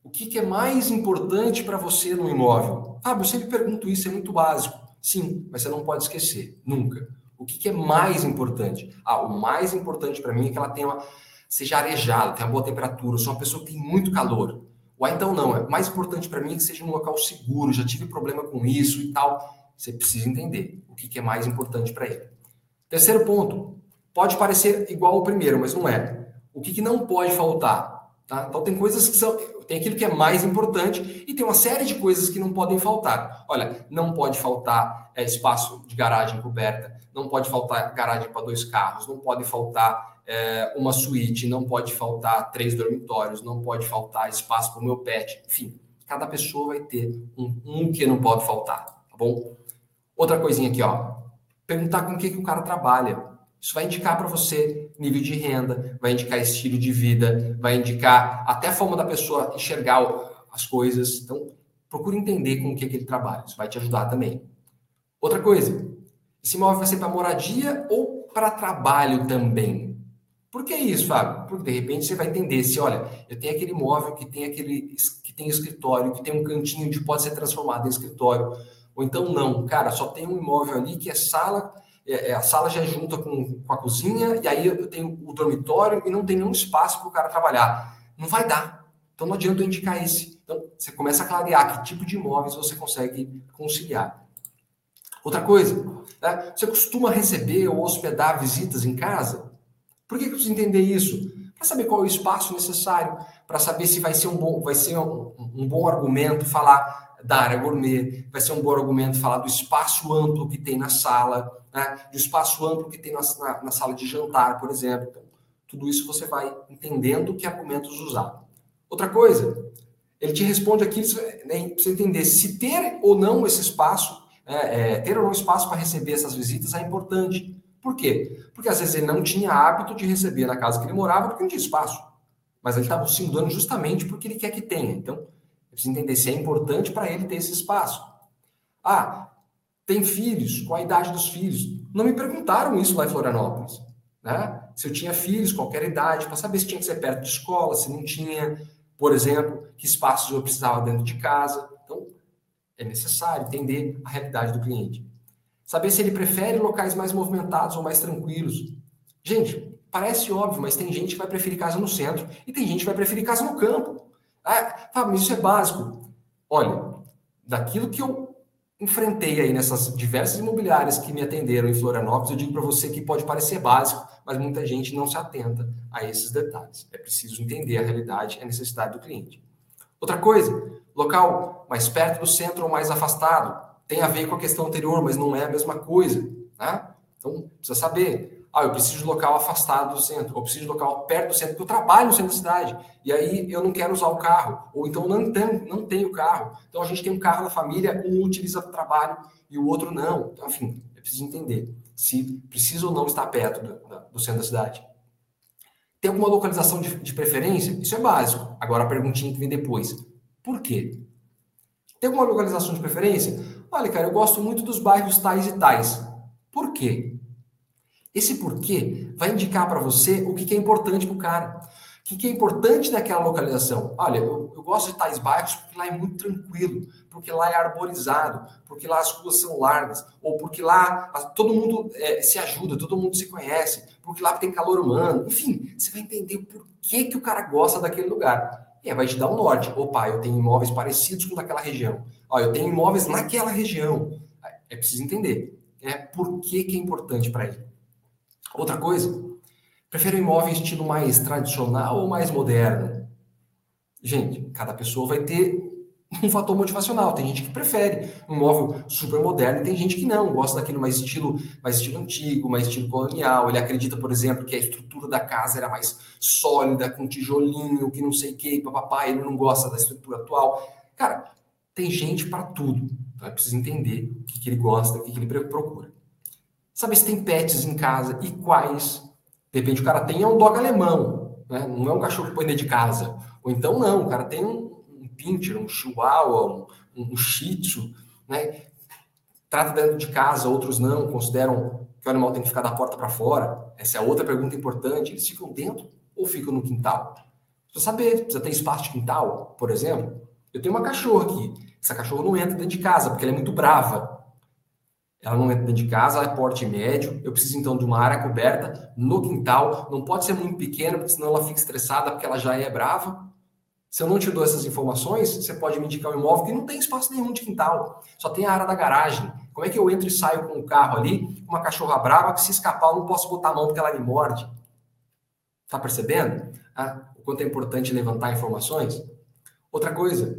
o que, que é mais importante para você no imóvel? Ah, eu sempre pergunto isso, é muito básico. Sim, mas você não pode esquecer, nunca. O que, que é mais importante? Ah, o mais importante para mim é que ela tenha uma, seja arejada, tenha boa temperatura, eu sou uma pessoa que tem muito calor. Ou então não, é mais importante para mim é que seja um local seguro, já tive problema com isso e tal. Você precisa entender o que, é mais importante para ele. Terceiro ponto, pode parecer igual ao primeiro, mas não é. O que, que não pode faltar? Tá? Então tem coisas que são tem aquilo que é mais importante e tem uma série de coisas que não podem faltar. Olha, não pode faltar é, espaço de garagem coberta, não pode faltar garagem para dois carros, não pode faltar é, uma suíte, não pode faltar três dormitórios, não pode faltar espaço para o meu pet. Enfim, cada pessoa vai ter um, um, que não pode faltar, tá bom? Outra coisinha aqui, ó. Perguntar com o que, que o cara trabalha. Isso vai indicar para você nível de renda, vai indicar estilo de vida, vai indicar até a forma da pessoa enxergar as coisas. Então, procure entender com o que, que ele trabalha. Isso vai te ajudar também. Outra coisa, esse imóvel vai ser para moradia ou para trabalho também? Por que isso, Fábio? Porque de repente você vai entender se, olha, eu tenho aquele imóvel que tem aquele que tem escritório, que tem um cantinho que pode ser transformado em escritório, ou então não, cara, só tem um imóvel ali que é sala, é, é, a sala já é junta com, com a cozinha, e aí eu tenho o dormitório e não tem nenhum espaço para o cara trabalhar. Não vai dar. Então não adianta eu indicar esse. Então você começa a clarear que tipo de imóveis você consegue conciliar. Outra coisa, né? você costuma receber ou hospedar visitas em casa? Por que, que eu preciso entender isso? Para saber qual é o espaço necessário, para saber se vai ser um bom, vai ser um, um bom argumento falar da área gourmet, vai ser um bom argumento falar do espaço amplo que tem na sala, né? do espaço amplo que tem na, na, na sala de jantar, por exemplo. Então, tudo isso você vai entendendo que argumentos usar. Outra coisa, ele te responde aqui né, para você entender se ter ou não esse espaço é, é, ter ou não espaço para receber essas visitas é importante. Por quê? Porque às vezes ele não tinha hábito de receber na casa que ele morava porque não tinha espaço. Mas ele estava se mudando justamente porque ele quer que tenha. Então, precisa entender se é importante para ele ter esse espaço. Ah, tem filhos? Qual a idade dos filhos? Não me perguntaram isso lá em Florianópolis. Né? Se eu tinha filhos, qualquer idade, para saber se tinha que ser perto de escola, se não tinha, por exemplo, que espaços eu precisava dentro de casa. Então, é necessário entender a realidade do cliente. Saber se ele prefere locais mais movimentados ou mais tranquilos. Gente, parece óbvio, mas tem gente que vai preferir casa no centro e tem gente que vai preferir casa no campo. Ah, Fábio, mas isso é básico. Olha, daquilo que eu enfrentei aí nessas diversas imobiliárias que me atenderam em Florianópolis, eu digo para você que pode parecer básico, mas muita gente não se atenta a esses detalhes. É preciso entender a realidade, a necessidade do cliente. Outra coisa, local mais perto do centro ou mais afastado, tem a ver com a questão anterior, mas não é a mesma coisa. Né? Então, precisa saber. Ah, eu preciso de local afastado do centro, ou preciso de local perto do centro, porque eu trabalho no centro da cidade, e aí eu não quero usar o carro, ou então não tenho, não tenho carro. Então a gente tem um carro na família, um utiliza para trabalho e o outro não. Então, enfim, é preciso entender se precisa ou não estar perto do, do centro da cidade. Tem alguma localização de, de preferência? Isso é básico. Agora a perguntinha que vem depois. Por quê? Tem alguma localização de preferência? Olha, cara, eu gosto muito dos bairros tais e tais. Por quê? Esse porquê vai indicar para você o que, que é importante para o cara. O que, que é importante naquela localização? Olha, eu, eu, gosto de tais bairros porque lá é muito tranquilo, porque lá é arborizado, porque lá as ruas são largas, ou porque lá todo mundo é, se ajuda, todo mundo se conhece, porque lá tem calor humano. Enfim, você vai entender por que, que o cara gosta daquele lugar. E aí vai te dar um norte. Opa, eu tenho imóveis parecidos com daquela região. Ó, eu tenho imóveis naquela região. É preciso entender. É por que, que é importante para ele. Outra coisa, prefere um imóvel estilo mais tradicional ou mais moderno? Gente, cada pessoa vai ter um fator motivacional. Tem gente que prefere um móvel super moderno e tem gente que não, gosta daquele mais estilo, mais estilo antigo, mais estilo colonial. Ele acredita, por exemplo, que a estrutura da casa era mais sólida, com tijolinho, que não sei o que, papapá, ele não gosta da estrutura atual. Cara, tem gente para tudo. Então é preciso entender o que, que ele gosta, o que, que ele procura. Saber se tem pets em casa e quais. De repente o cara tem é um dog alemão, né? não é um cachorro que põe dentro de casa. Ou então não, o cara tem um pincher, um chihuahua, um, um shih tzu, né? Trata dentro de casa, outros não, consideram que o animal tem que ficar da porta para fora. Essa é outra pergunta importante. Eles ficam dentro ou ficam no quintal? Precisa saber, precisa ter espaço de quintal, por exemplo. Eu tenho uma cachorra aqui. Essa cachorra não entra dentro de casa, porque ela é muito brava. Ela não entra dentro de casa, ela é porte médio. Eu preciso então de uma área coberta no quintal. Não pode ser muito pequena, porque senão ela fica estressada, porque ela já é brava. Se eu não te dou essas informações, você pode me indicar um imóvel que não tem espaço nenhum de quintal, só tem a área da garagem. Como é que eu entro e saio com o carro ali, uma cachorra brava que se escapar eu não posso botar a mão porque ela me morde? Tá percebendo? Ah, o quanto é importante levantar informações? Outra coisa,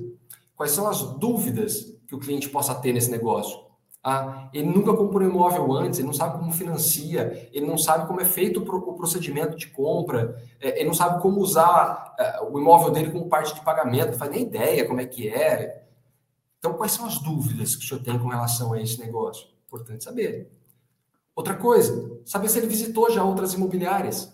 quais são as dúvidas que o cliente possa ter nesse negócio? Ah, ele nunca comprou um imóvel antes, ele não sabe como financia, ele não sabe como é feito o procedimento de compra, é, ele não sabe como usar é, o imóvel dele como parte de pagamento, não faz nem ideia como é que é. Então, quais são as dúvidas que o senhor tem com relação a esse negócio? Importante saber. Outra coisa, saber se ele visitou já outras imobiliárias.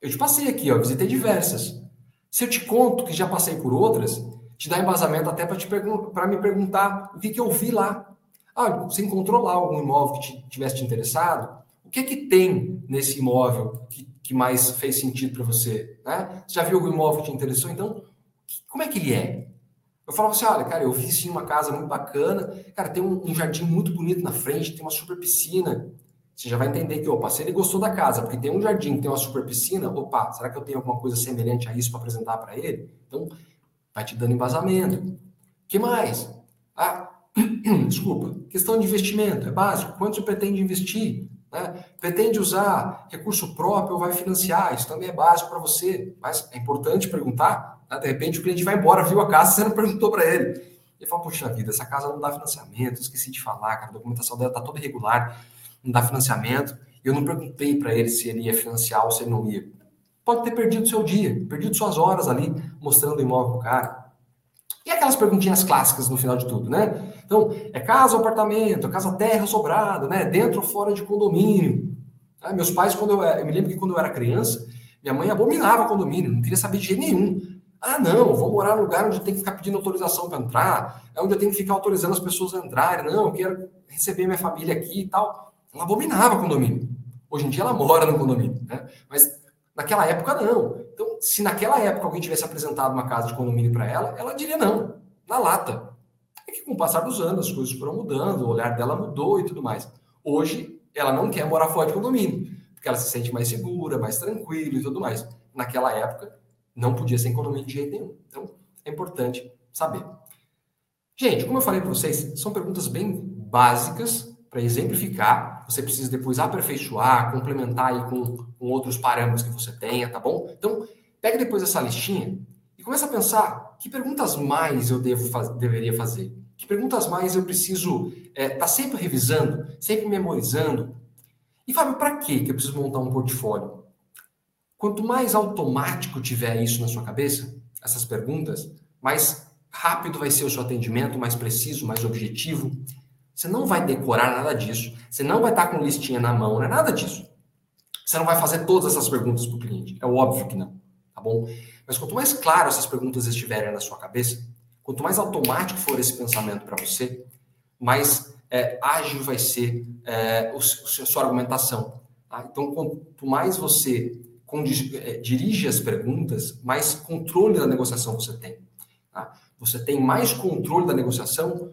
Eu te passei aqui, ó, visitei diversas. Se eu te conto que já passei por outras, te dá embasamento até para me perguntar o que, que eu vi lá. Ah, você encontrou lá algum imóvel que te, tivesse te interessado? O que que tem nesse imóvel que, que mais fez sentido para você? Né? Você já viu algum imóvel que te interessou? Então, como é que ele é? Eu falava assim, olha, cara, eu vi sim uma casa muito bacana, cara, tem um, um jardim muito bonito na frente, tem uma super piscina. Você já vai entender que, opa, se ele gostou da casa, porque tem um jardim, tem uma super piscina, opa, será que eu tenho alguma coisa semelhante a isso para apresentar para ele? Então, vai te dando embasamento. que mais? Ah, desculpa, questão de investimento, é básico. Quanto você pretende investir? Né? Pretende usar recurso próprio ou vai financiar? Isso também é básico para você, mas é importante perguntar. Né? De repente o cliente vai embora, viu a casa, você não perguntou para ele. Ele fala, poxa vida, essa casa não dá financiamento, esqueci de falar, cara, a documentação dela está toda irregular, não dá financiamento. Eu não perguntei para ele se ele ia financiar ou se ele não ia. Pode ter perdido seu dia, perdido suas horas ali mostrando o imóvel para o cara. E aquelas perguntinhas clássicas no final de tudo, né? Então, é casa ou apartamento, casa terra sobrado, né? Dentro ou fora de condomínio. Ah, meus pais, quando eu, eu me lembro que quando eu era criança, minha mãe abominava condomínio, não queria saber de jeito nenhum. Ah, não, vou morar num lugar onde tem que ficar pedindo autorização para entrar, é onde eu tenho que ficar autorizando as pessoas a entrarem. Não, eu quero receber minha família aqui e tal. Ela abominava condomínio. Hoje em dia ela mora no condomínio, né? Mas naquela época não. Então, se naquela época alguém tivesse apresentado uma casa de condomínio para ela, ela diria não, na lata. É que com o passar dos anos as coisas foram mudando, o olhar dela mudou e tudo mais. Hoje, ela não quer morar fora de condomínio, porque ela se sente mais segura, mais tranquila e tudo mais. Naquela época, não podia ser em condomínio de jeito nenhum. Então, é importante saber. Gente, como eu falei para vocês, são perguntas bem básicas para exemplificar. Você precisa depois aperfeiçoar, complementar aí com, com outros parâmetros que você tenha, tá bom? Então, pega depois essa listinha começa a pensar que perguntas mais eu devo faz, deveria fazer. Que perguntas mais eu preciso estar é, tá sempre revisando, sempre memorizando. E Fábio, para que eu preciso montar um portfólio? Quanto mais automático tiver isso na sua cabeça, essas perguntas, mais rápido vai ser o seu atendimento, mais preciso, mais objetivo. Você não vai decorar nada disso. Você não vai estar com listinha na mão, não é nada disso. Você não vai fazer todas essas perguntas para o cliente. É óbvio que não, tá bom? Mas quanto mais claro essas perguntas estiverem na sua cabeça, quanto mais automático for esse pensamento para você, mais é, ágil vai ser é, o, a sua argumentação. Tá? Então, quanto mais você é, dirige as perguntas, mais controle da negociação você tem. Tá? Você tem mais controle da negociação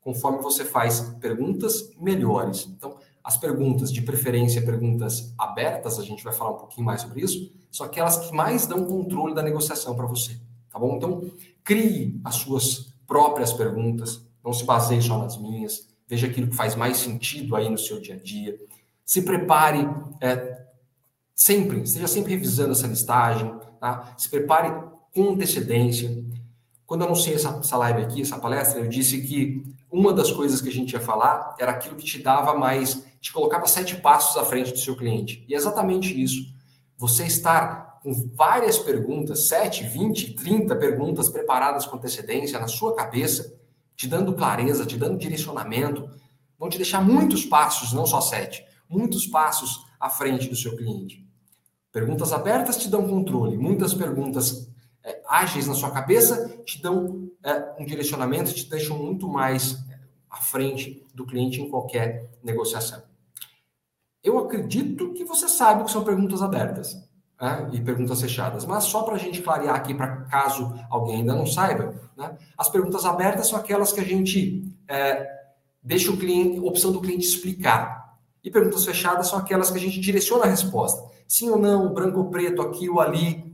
conforme você faz perguntas melhores. Então, as perguntas, de preferência, perguntas abertas, a gente vai falar um pouquinho mais sobre isso, são aquelas que mais dão controle da negociação para você, tá bom? Então, crie as suas próprias perguntas, não se baseie só nas minhas, veja aquilo que faz mais sentido aí no seu dia a dia. Se prepare é, sempre, esteja sempre revisando essa listagem, tá? Se prepare com antecedência. Quando eu anunciei essa, essa live aqui, essa palestra, eu disse que uma das coisas que a gente ia falar era aquilo que te dava mais, te colocava sete passos à frente do seu cliente. E é exatamente isso. Você estar com várias perguntas, 7, 20, 30 perguntas preparadas com antecedência na sua cabeça, te dando clareza, te dando direcionamento, vão te deixar muitos passos, não só sete, muitos passos à frente do seu cliente. Perguntas abertas te dão controle, muitas perguntas é, ágeis na sua cabeça te dão é, um direcionamento, te deixam muito mais à frente do cliente em qualquer negociação. Eu acredito que você sabe que são perguntas abertas né, e perguntas fechadas, mas só para a gente clarear aqui, para caso alguém ainda não saiba, né, as perguntas abertas são aquelas que a gente é, deixa o cliente, opção do cliente explicar. E perguntas fechadas são aquelas que a gente direciona a resposta. Sim ou não, branco ou preto, aqui ou ali,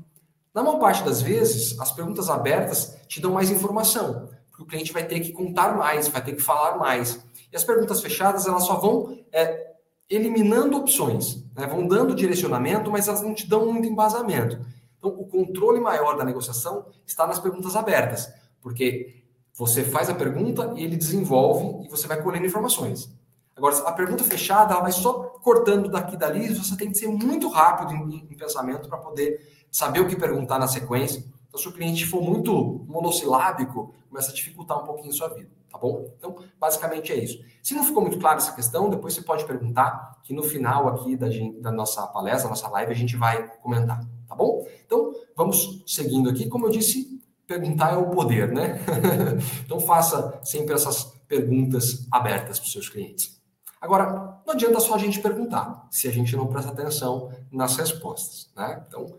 na maior parte das vezes, as perguntas abertas te dão mais informação, porque o cliente vai ter que contar mais, vai ter que falar mais. E as perguntas fechadas, elas só vão é, eliminando opções, né? vão dando direcionamento, mas elas não te dão muito embasamento. Então, o controle maior da negociação está nas perguntas abertas, porque você faz a pergunta e ele desenvolve e você vai colhendo informações. Agora, a pergunta fechada, ela vai só cortando daqui e dali, você tem que ser muito rápido em, em pensamento para poder saber o que perguntar na sequência Então, se o cliente for muito monossilábico, começa a dificultar um pouquinho a sua vida, tá bom? Então, basicamente é isso. Se não ficou muito claro essa questão, depois você pode perguntar, que no final aqui da, da nossa palestra, da nossa live, a gente vai comentar, tá bom? Então, vamos seguindo aqui. Como eu disse, perguntar é o poder, né? então, faça sempre essas perguntas abertas para os seus clientes. Agora, não adianta só a gente perguntar, se a gente não presta atenção nas respostas, né? Então,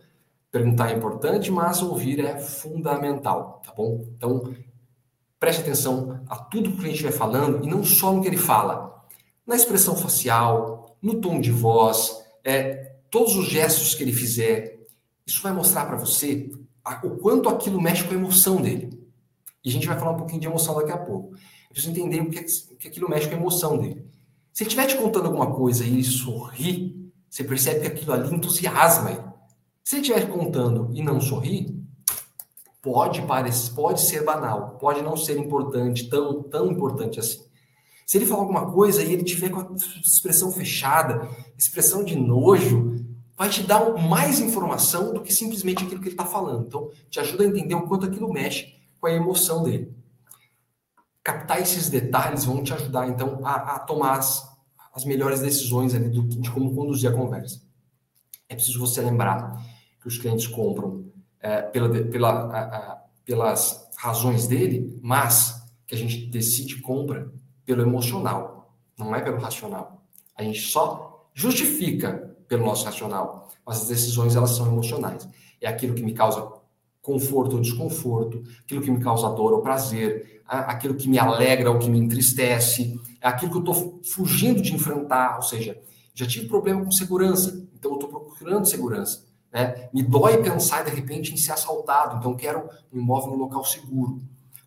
perguntar é importante, mas ouvir é fundamental, tá bom? Então, preste atenção a tudo que o cliente vai falando e não só no que ele fala, na expressão facial, no tom de voz, é, todos os gestos que ele fizer. Isso vai mostrar para você a, o quanto aquilo mexe com a emoção dele. E a gente vai falar um pouquinho de emoção daqui a pouco. Eu preciso entender o que, o que aquilo mexe com a emoção dele. Se ele estiver te contando alguma coisa e ele sorri, você percebe que aquilo ali entusiasma ele. Se ele estiver contando e não sorrir, pode parecer, pode ser banal, pode não ser importante, tão, tão importante assim. Se ele falar alguma coisa e ele tiver com a expressão fechada, expressão de nojo, vai te dar mais informação do que simplesmente aquilo que ele está falando. Então, te ajuda a entender o quanto aquilo mexe com a emoção dele captar esses detalhes vão te ajudar, então, a, a tomar as, as, melhores decisões ali do, de como conduzir a conversa. É preciso você lembrar que os clientes compram é, pela, pela, a, a, pelas razões dele, mas que a gente decide compra pelo emocional, não é pelo racional. A gente só justifica pelo nosso racional, mas as decisões elas são emocionais. É aquilo que me causa conforto ou desconforto, aquilo que me causa dor ou prazer, aquilo que me alegra ou que me entristece, aquilo que eu estou fugindo de enfrentar, ou seja, já tive problema com segurança, então eu estou procurando segurança. Né? Me dói pensar de repente em ser assaltado, então quero um imóvel no local seguro.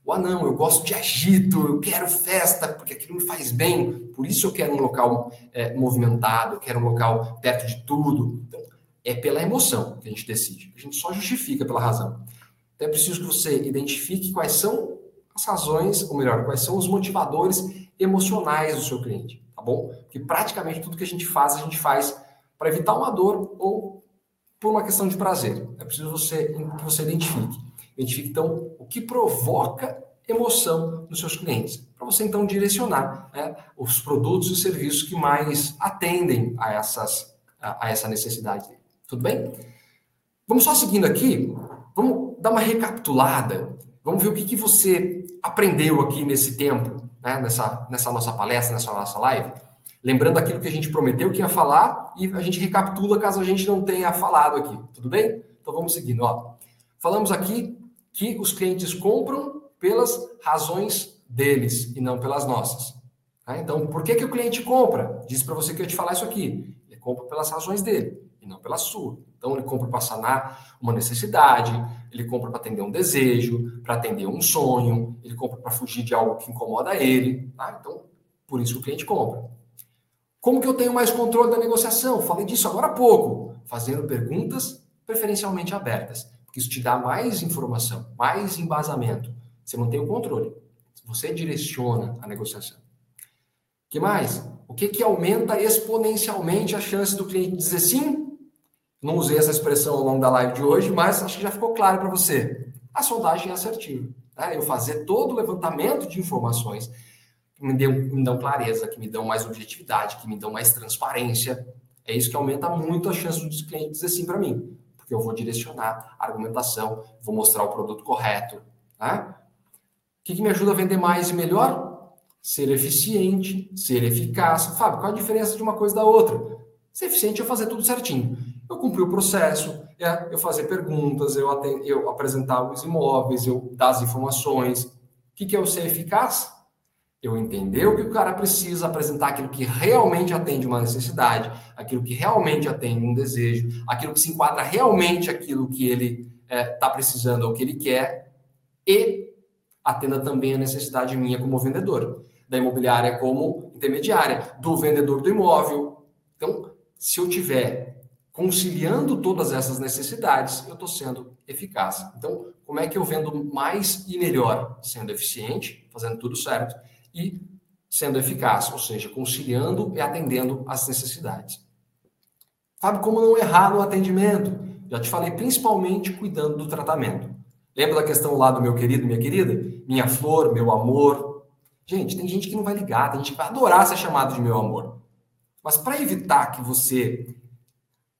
Ou ah, não, eu gosto de agito, eu quero festa, porque aquilo me faz bem, por isso eu quero um local é, movimentado, eu quero um local perto de tudo. Então, é pela emoção que a gente decide. A gente só justifica pela razão. Então é preciso que você identifique quais são as razões, ou melhor, quais são os motivadores emocionais do seu cliente, tá bom? Porque praticamente tudo que a gente faz, a gente faz para evitar uma dor ou por uma questão de prazer. É preciso você, que você identifique. Identifique, então, o que provoca emoção nos seus clientes, para você, então, direcionar né, os produtos e serviços que mais atendem a, essas, a, a essa necessidade dele. Tudo bem? Vamos só seguindo aqui, vamos dar uma recapitulada, vamos ver o que, que você aprendeu aqui nesse tempo, né? nessa, nessa nossa palestra, nessa nossa live. Lembrando aquilo que a gente prometeu que ia falar e a gente recapitula caso a gente não tenha falado aqui, tudo bem? Então vamos seguindo. Ó. Falamos aqui que os clientes compram pelas razões deles e não pelas nossas. Tá? Então, por que, que o cliente compra? Disse para você que eu ia te falar isso aqui. Ele compra pelas razões dele e não pela sua. Então, ele compra para sanar uma necessidade, ele compra para atender um desejo, para atender um sonho, ele compra para fugir de algo que incomoda ele. Tá? Então, por isso o cliente compra. Como que eu tenho mais controle da negociação? Falei disso agora há pouco, fazendo perguntas preferencialmente abertas, porque isso te dá mais informação, mais embasamento. Você mantém o controle. Você direciona a negociação. que mais? O que, que aumenta exponencialmente a chance do cliente dizer sim não usei essa expressão ao longo da live de hoje, mas acho que já ficou claro para você. A sondagem é assertiva. Né? Eu fazer todo o levantamento de informações que me, me dão clareza, que me dão mais objetividade, que me dão mais transparência. É isso que aumenta muito a chance do cliente dizer sim para mim. Porque eu vou direcionar a argumentação, vou mostrar o produto correto. Né? O que, que me ajuda a vender mais e melhor? Ser eficiente, ser eficaz. Fábio, qual a diferença de uma coisa da outra? Ser eficiente é fazer tudo certinho eu cumprir o processo, é, eu fazer perguntas, eu, atend, eu apresentar os imóveis, eu dar as informações. O que, que é o ser eficaz? Eu entender o que o cara precisa, apresentar aquilo que realmente atende uma necessidade, aquilo que realmente atende um desejo, aquilo que se enquadra realmente aquilo que ele está é, tá precisando ou que ele quer, e atenda também a necessidade minha como vendedor, da imobiliária como intermediária, do vendedor do imóvel. Então, se eu tiver conciliando todas essas necessidades, eu estou sendo eficaz. Então, como é que eu vendo mais e melhor? Sendo eficiente, fazendo tudo certo e sendo eficaz, ou seja, conciliando e atendendo às necessidades. Sabe como não errar no atendimento? Já te falei, principalmente cuidando do tratamento. Lembra da questão lá do meu querido, minha querida? Minha flor, meu amor. Gente, tem gente que não vai ligar, tem gente que vai adorar ser chamado de meu amor. Mas para evitar que você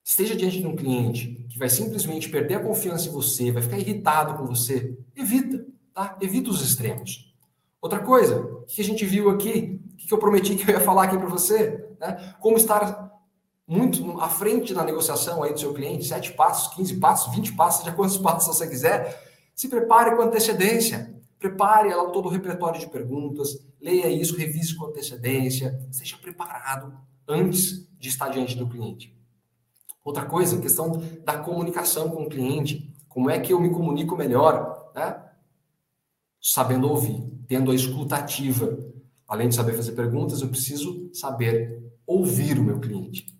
esteja diante de um cliente que vai simplesmente perder a confiança em você, vai ficar irritado com você, evita, tá? Evita os extremos. Outra coisa, o que a gente viu aqui, o que eu prometi que eu ia falar aqui para você, né? Como estar muito à frente na negociação aí do seu cliente, sete passos, 15 passos, 20 passos, seja quantos passos você quiser, se prepare com antecedência. Prepare ela todo o repertório de perguntas, leia isso, revise com antecedência, esteja preparado antes de estar diante do cliente. Outra coisa, questão da comunicação com o cliente. Como é que eu me comunico melhor? Né? Sabendo ouvir, tendo a escuta ativa. Além de saber fazer perguntas, eu preciso saber ouvir o meu cliente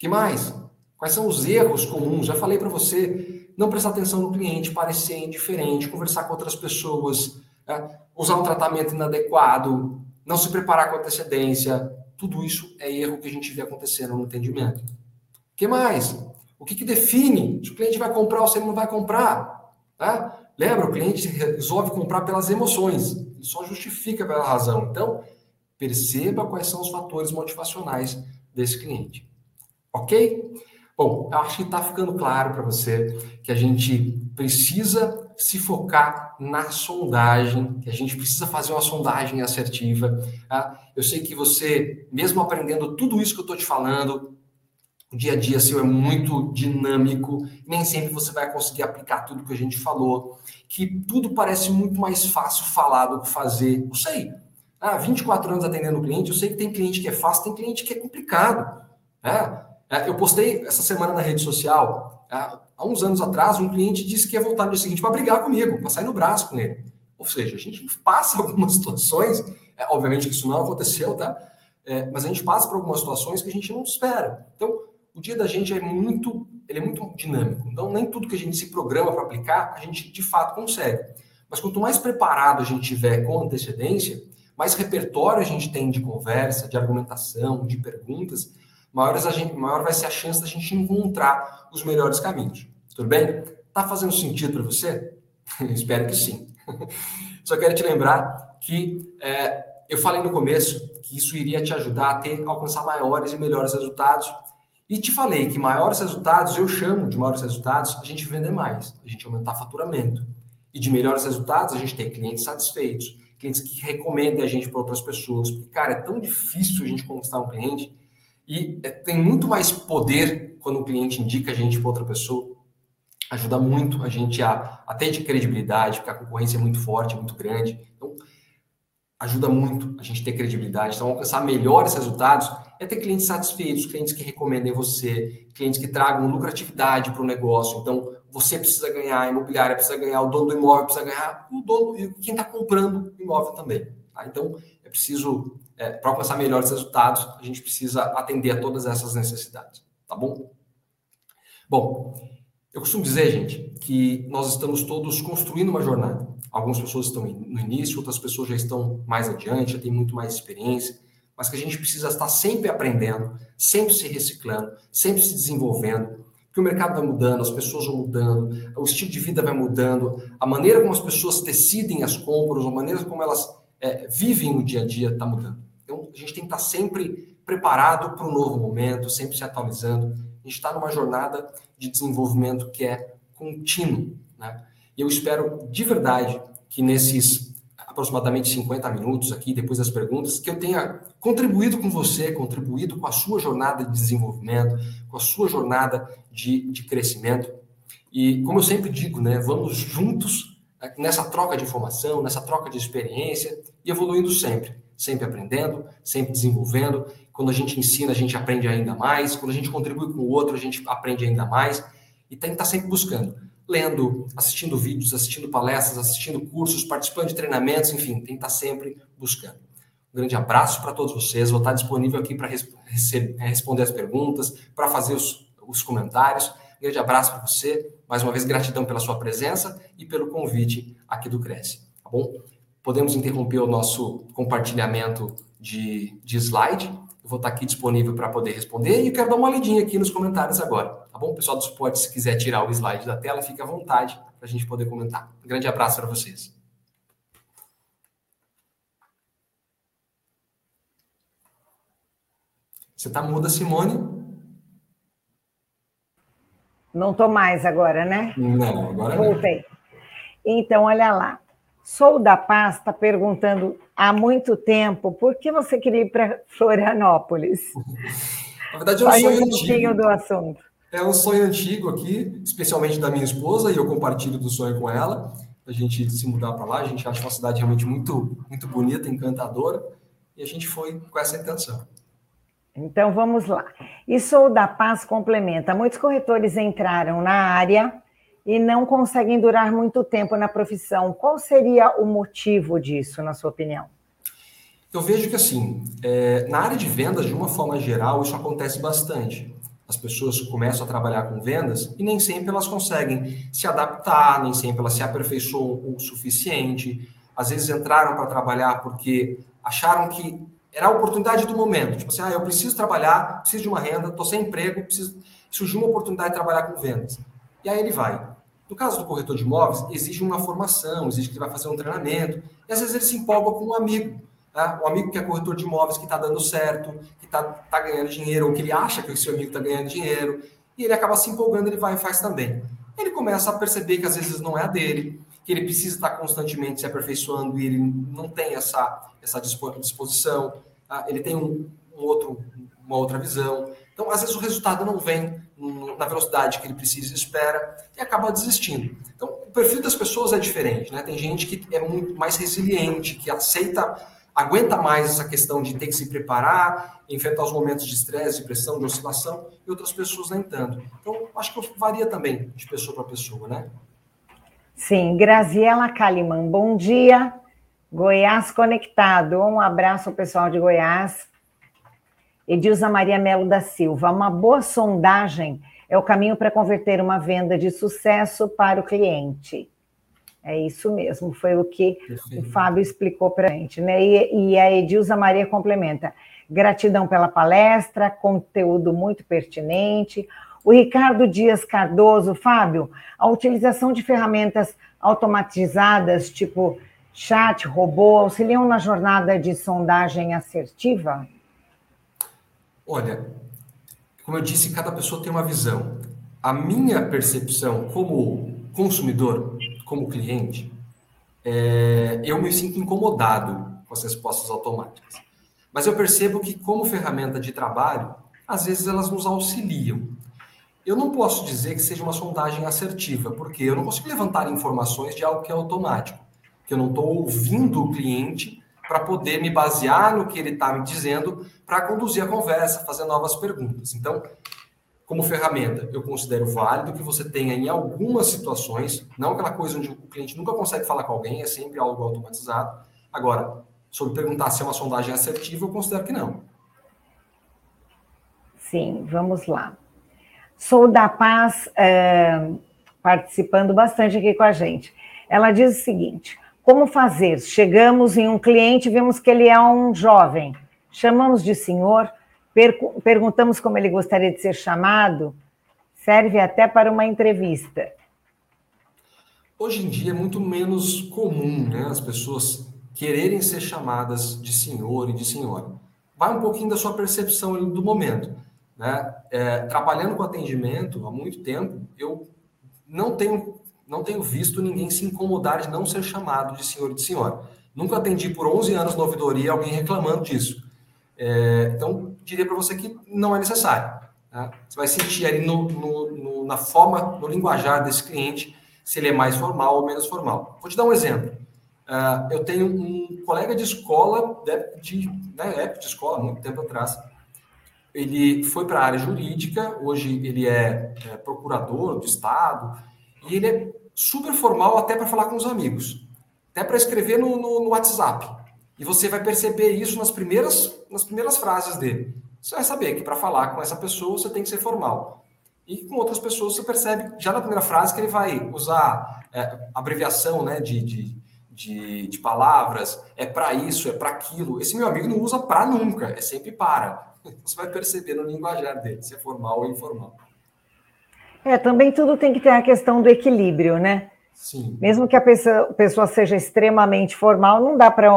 que mais? Quais são os erros comuns? Já falei para você, não prestar atenção no cliente, parecer indiferente, conversar com outras pessoas, né? usar um tratamento inadequado, não se preparar com antecedência. Tudo isso é erro que a gente vê acontecendo no atendimento. Que mais? O que, que define se o cliente vai comprar ou se ele não vai comprar? Né? Lembra, o cliente resolve comprar pelas emoções, ele só justifica pela razão. Então, perceba quais são os fatores motivacionais desse cliente. Ok? Bom, eu acho que está ficando claro para você que a gente precisa se focar na sondagem, que a gente precisa fazer uma sondagem assertiva. Tá? Eu sei que você, mesmo aprendendo tudo isso que eu estou te falando, o dia a dia seu é muito dinâmico, nem sempre você vai conseguir aplicar tudo que a gente falou, que tudo parece muito mais fácil falar do que fazer. Eu sei. Ah, 24 anos atendendo cliente, eu sei que tem cliente que é fácil, tem cliente que é complicado. Né? É, eu postei essa semana na rede social, é, há uns anos atrás, um cliente disse que ia voltar no dia seguinte para brigar comigo, para sair no braço com ele. Ou seja, a gente passa algumas situações, é, obviamente que isso não aconteceu, tá? É, mas a gente passa por algumas situações que a gente não espera. Então, o dia da gente é muito, ele é muito dinâmico. Então, nem tudo que a gente se programa para aplicar, a gente de fato consegue. Mas quanto mais preparado a gente tiver com antecedência, mais repertório a gente tem de conversa, de argumentação, de perguntas, maior, a gente, maior vai ser a chance da gente encontrar os melhores caminhos. Tudo bem? Tá fazendo sentido para você? Espero que sim. Só quero te lembrar que é, eu falei no começo que isso iria te ajudar a ter alcançar maiores e melhores resultados. E te falei que maiores resultados, eu chamo de maiores resultados, a gente vender mais, a gente aumentar faturamento. E de melhores resultados, a gente ter clientes satisfeitos, clientes que recomendem a gente para outras pessoas. Porque, cara, é tão difícil a gente conquistar um cliente e é, tem muito mais poder quando o cliente indica a gente para outra pessoa. Ajuda muito a gente a, a ter de credibilidade, porque a concorrência é muito forte, muito grande. Então, ajuda muito a gente ter credibilidade. Então, alcançar melhores resultados é ter clientes satisfeitos, clientes que recomendem você, clientes que tragam lucratividade para o negócio. Então, você precisa ganhar, a imobiliária precisa ganhar, o dono do imóvel precisa ganhar, o dono e quem está comprando imóvel também. Tá? Então, é preciso é, para alcançar melhores resultados, a gente precisa atender a todas essas necessidades, tá bom? Bom, eu costumo dizer, gente, que nós estamos todos construindo uma jornada. Algumas pessoas estão no início, outras pessoas já estão mais adiante, já têm muito mais experiência, mas que a gente precisa estar sempre aprendendo, sempre se reciclando, sempre se desenvolvendo, porque o mercado vai mudando, as pessoas vão mudando, o estilo de vida vai mudando, a maneira como as pessoas decidem as compras, a maneira como elas é, vivem no dia a dia está mudando. Então, a gente tem que estar sempre preparado para o novo momento, sempre se atualizando. A gente está numa jornada de desenvolvimento que é contínuo. Né? E eu espero de verdade que nesses aproximadamente 50 minutos aqui, depois das perguntas, que eu tenha contribuído com você, contribuído com a sua jornada de desenvolvimento, com a sua jornada de, de crescimento. E, como eu sempre digo, né, vamos juntos né, nessa troca de informação, nessa troca de experiência e evoluindo sempre sempre aprendendo, sempre desenvolvendo. Quando a gente ensina, a gente aprende ainda mais. Quando a gente contribui com o outro, a gente aprende ainda mais. E tem que estar sempre buscando, lendo, assistindo vídeos, assistindo palestras, assistindo cursos, participando de treinamentos, enfim, tem que estar sempre buscando. Um grande abraço para todos vocês. Vou estar disponível aqui para responder as perguntas, para fazer os, os comentários. Um grande abraço para você. Mais uma vez, gratidão pela sua presença e pelo convite aqui do Cresce. Tá bom? podemos interromper o nosso compartilhamento de, de slide. Vou estar aqui disponível para poder responder e eu quero dar uma olhadinha aqui nos comentários agora, tá bom? O pessoal do suporte, se quiser tirar o slide da tela, fique à vontade. para a gente poder comentar. Um grande abraço para vocês. Você está muda, Simone? Não estou mais agora, né? Não, agora Voltei. Não. Então, olha lá. Sou da Paz está perguntando há muito tempo por que você queria ir para Florianópolis. Na verdade, é um sonho um pouquinho do assunto. É um sonho antigo aqui, especialmente da minha esposa, e eu compartilho do sonho com ela, a gente se mudar para lá. A gente acha uma cidade realmente muito, muito bonita, encantadora, e a gente foi com essa intenção. Então vamos lá. E Sou da Paz complementa. Muitos corretores entraram na área e não conseguem durar muito tempo na profissão. Qual seria o motivo disso, na sua opinião? Eu vejo que assim, é, na área de vendas, de uma forma geral, isso acontece bastante. As pessoas começam a trabalhar com vendas e nem sempre elas conseguem se adaptar, nem sempre elas se aperfeiçoam o suficiente. Às vezes entraram para trabalhar porque acharam que era a oportunidade do momento. Tipo assim, ah, eu preciso trabalhar, preciso de uma renda, estou sem emprego, preciso... surgiu uma oportunidade de trabalhar com vendas. E aí ele vai. No caso do corretor de imóveis, exige uma formação, exige que ele vai fazer um treinamento, e às vezes ele se empolga com um amigo. Tá? Um amigo que é corretor de imóveis, que está dando certo, que está tá ganhando dinheiro, ou que ele acha que o seu amigo está ganhando dinheiro, e ele acaba se empolgando, ele vai e faz também. Ele começa a perceber que às vezes não é a dele, que ele precisa estar constantemente se aperfeiçoando e ele não tem essa, essa disposição, tá? ele tem um, um outro, uma outra visão. Então, às vezes, o resultado não vem na velocidade que ele precisa e espera e acaba desistindo. Então, o perfil das pessoas é diferente. Né? Tem gente que é muito mais resiliente, que aceita, aguenta mais essa questão de ter que se preparar, enfrentar os momentos de estresse, de pressão, de oscilação, e outras pessoas nem tanto. Então, acho que varia também de pessoa para pessoa, né? Sim, Graziela Kalimann, bom dia. Goiás conectado. Um abraço ao pessoal de Goiás. Edilza Maria Melo da Silva, uma boa sondagem é o caminho para converter uma venda de sucesso para o cliente. É isso mesmo, foi o que Perfeito. o Fábio explicou para a gente, né? E, e a Edilza Maria complementa. Gratidão pela palestra, conteúdo muito pertinente. O Ricardo Dias Cardoso, Fábio, a utilização de ferramentas automatizadas, tipo chat, robô, auxiliam na jornada de sondagem assertiva? Olha, como eu disse, cada pessoa tem uma visão. A minha percepção como consumidor, como cliente, é, eu me sinto incomodado com as respostas automáticas. Mas eu percebo que, como ferramenta de trabalho, às vezes elas nos auxiliam. Eu não posso dizer que seja uma sondagem assertiva, porque eu não consigo levantar informações de algo que é automático, que eu não estou ouvindo o cliente para poder me basear no que ele está me dizendo para conduzir a conversa, fazer novas perguntas. Então, como ferramenta, eu considero válido que você tenha em algumas situações, não aquela coisa onde o cliente nunca consegue falar com alguém, é sempre algo automatizado. Agora, sobre perguntar se é uma sondagem assertiva, eu considero que não. Sim, vamos lá. Sou da Paz, é, participando bastante aqui com a gente. Ela diz o seguinte: como fazer? Chegamos em um cliente, vimos que ele é um jovem, chamamos de senhor, per perguntamos como ele gostaria de ser chamado, serve até para uma entrevista. Hoje em dia é muito menos comum né, as pessoas quererem ser chamadas de senhor e de senhora. Vai um pouquinho da sua percepção do momento. Né? É, trabalhando com atendimento há muito tempo, eu não tenho, não tenho visto ninguém se incomodar de não ser chamado de senhor e de senhora. Nunca atendi por 11 anos na ouvidoria alguém reclamando disso. É, então, diria para você que não é necessário. Tá? Você vai sentir ali no, no, no, na forma, no linguajar desse cliente, se ele é mais formal ou menos formal. Vou te dar um exemplo. Uh, eu tenho um colega de escola, de, de, né, época de escola, muito tempo atrás, ele foi para a área jurídica, hoje ele é, é, procurador do Estado, e ele é super formal até para falar com os amigos, até para escrever no, no, no, WhatsApp. E você vai perceber isso nas primeiras, nas primeiras frases dele. Você vai saber que para falar com essa pessoa você tem que ser formal. E com outras pessoas você percebe já na primeira frase que ele vai usar é, abreviação né, de, de, de, de palavras, é para isso, é para aquilo. Esse meu amigo não usa para nunca, é sempre para. Você vai perceber no linguajar dele, se é formal ou informal. É, também tudo tem que ter a questão do equilíbrio, né? Sim. Mesmo que a pessoa, pessoa seja extremamente formal, não dá para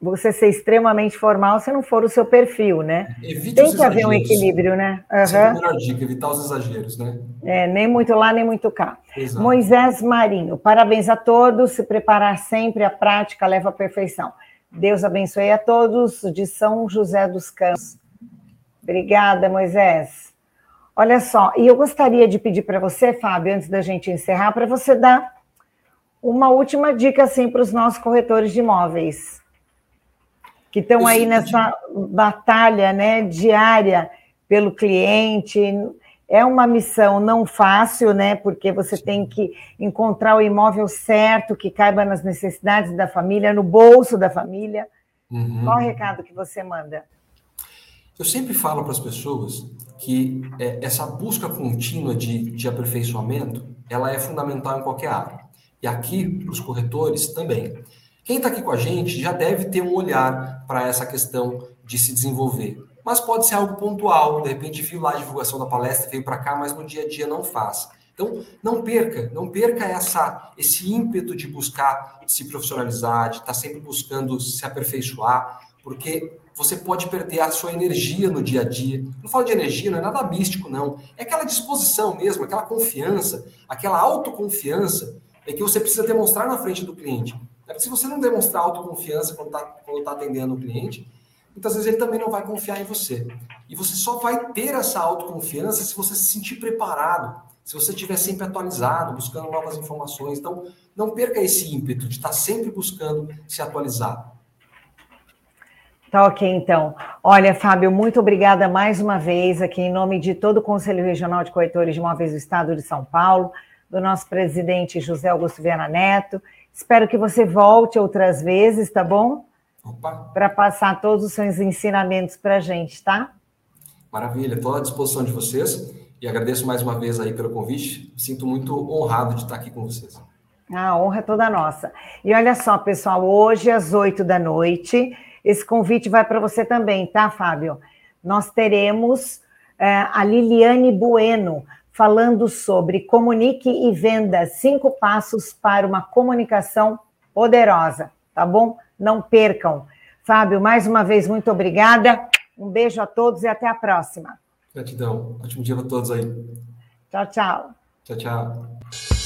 você ser extremamente formal se não for o seu perfil, né? Evite Tem que haver um equilíbrio, né? Uhum. Essa é a melhor dica, evitar os exageros, né? É, nem muito lá, nem muito cá. Exato. Moisés Marinho, parabéns a todos, se preparar sempre, a prática leva à perfeição. Deus abençoe a todos, de São José dos Campos. Obrigada, Moisés. Olha só, e eu gostaria de pedir para você, Fábio, antes da gente encerrar, para você dar uma última dica assim para os nossos corretores de imóveis que estão aí nessa batalha né, diária pelo cliente. É uma missão não fácil, né? Porque você tem que encontrar o imóvel certo que caiba nas necessidades da família, no bolso da família. Uhum. Qual o recado que você manda? Eu sempre falo para as pessoas que é, essa busca contínua de, de aperfeiçoamento ela é fundamental em qualquer área. E aqui, para os corretores, também. Quem está aqui com a gente já deve ter um olhar para essa questão de se desenvolver. Mas pode ser algo pontual, de repente viu lá a divulgação da palestra, veio para cá, mas no dia a dia não faz. Então, não perca, não perca essa, esse ímpeto de buscar se profissionalizar, de estar tá sempre buscando se aperfeiçoar, porque você pode perder a sua energia no dia a dia. Não falo de energia, não é nada místico, não. É aquela disposição mesmo, aquela confiança, aquela autoconfiança é que você precisa demonstrar na frente do cliente. É se você não demonstrar autoconfiança quando está tá atendendo o cliente, muitas vezes ele também não vai confiar em você. E você só vai ter essa autoconfiança se você se sentir preparado, se você estiver sempre atualizado, buscando novas informações. Então, não perca esse ímpeto de estar sempre buscando se atualizar. Tá ok, então. Olha, Fábio, muito obrigada mais uma vez aqui em nome de todo o Conselho Regional de Corretores de Imóveis do Estado de São Paulo, do nosso presidente José Augusto Viana Neto Espero que você volte outras vezes, tá bom? Para passar todos os seus ensinamentos para a gente, tá? Maravilha, estou à disposição de vocês e agradeço mais uma vez aí pelo convite. Sinto muito honrado de estar aqui com vocês. A honra é toda nossa. E olha só, pessoal, hoje às oito da noite, esse convite vai para você também, tá, Fábio? Nós teremos é, a Liliane Bueno, falando sobre comunique e venda cinco passos para uma comunicação poderosa, tá bom? Não percam. Fábio, mais uma vez, muito obrigada. Um beijo a todos e até a próxima. Gratidão. Ótimo dia para todos aí. Tchau, tchau. Tchau, tchau.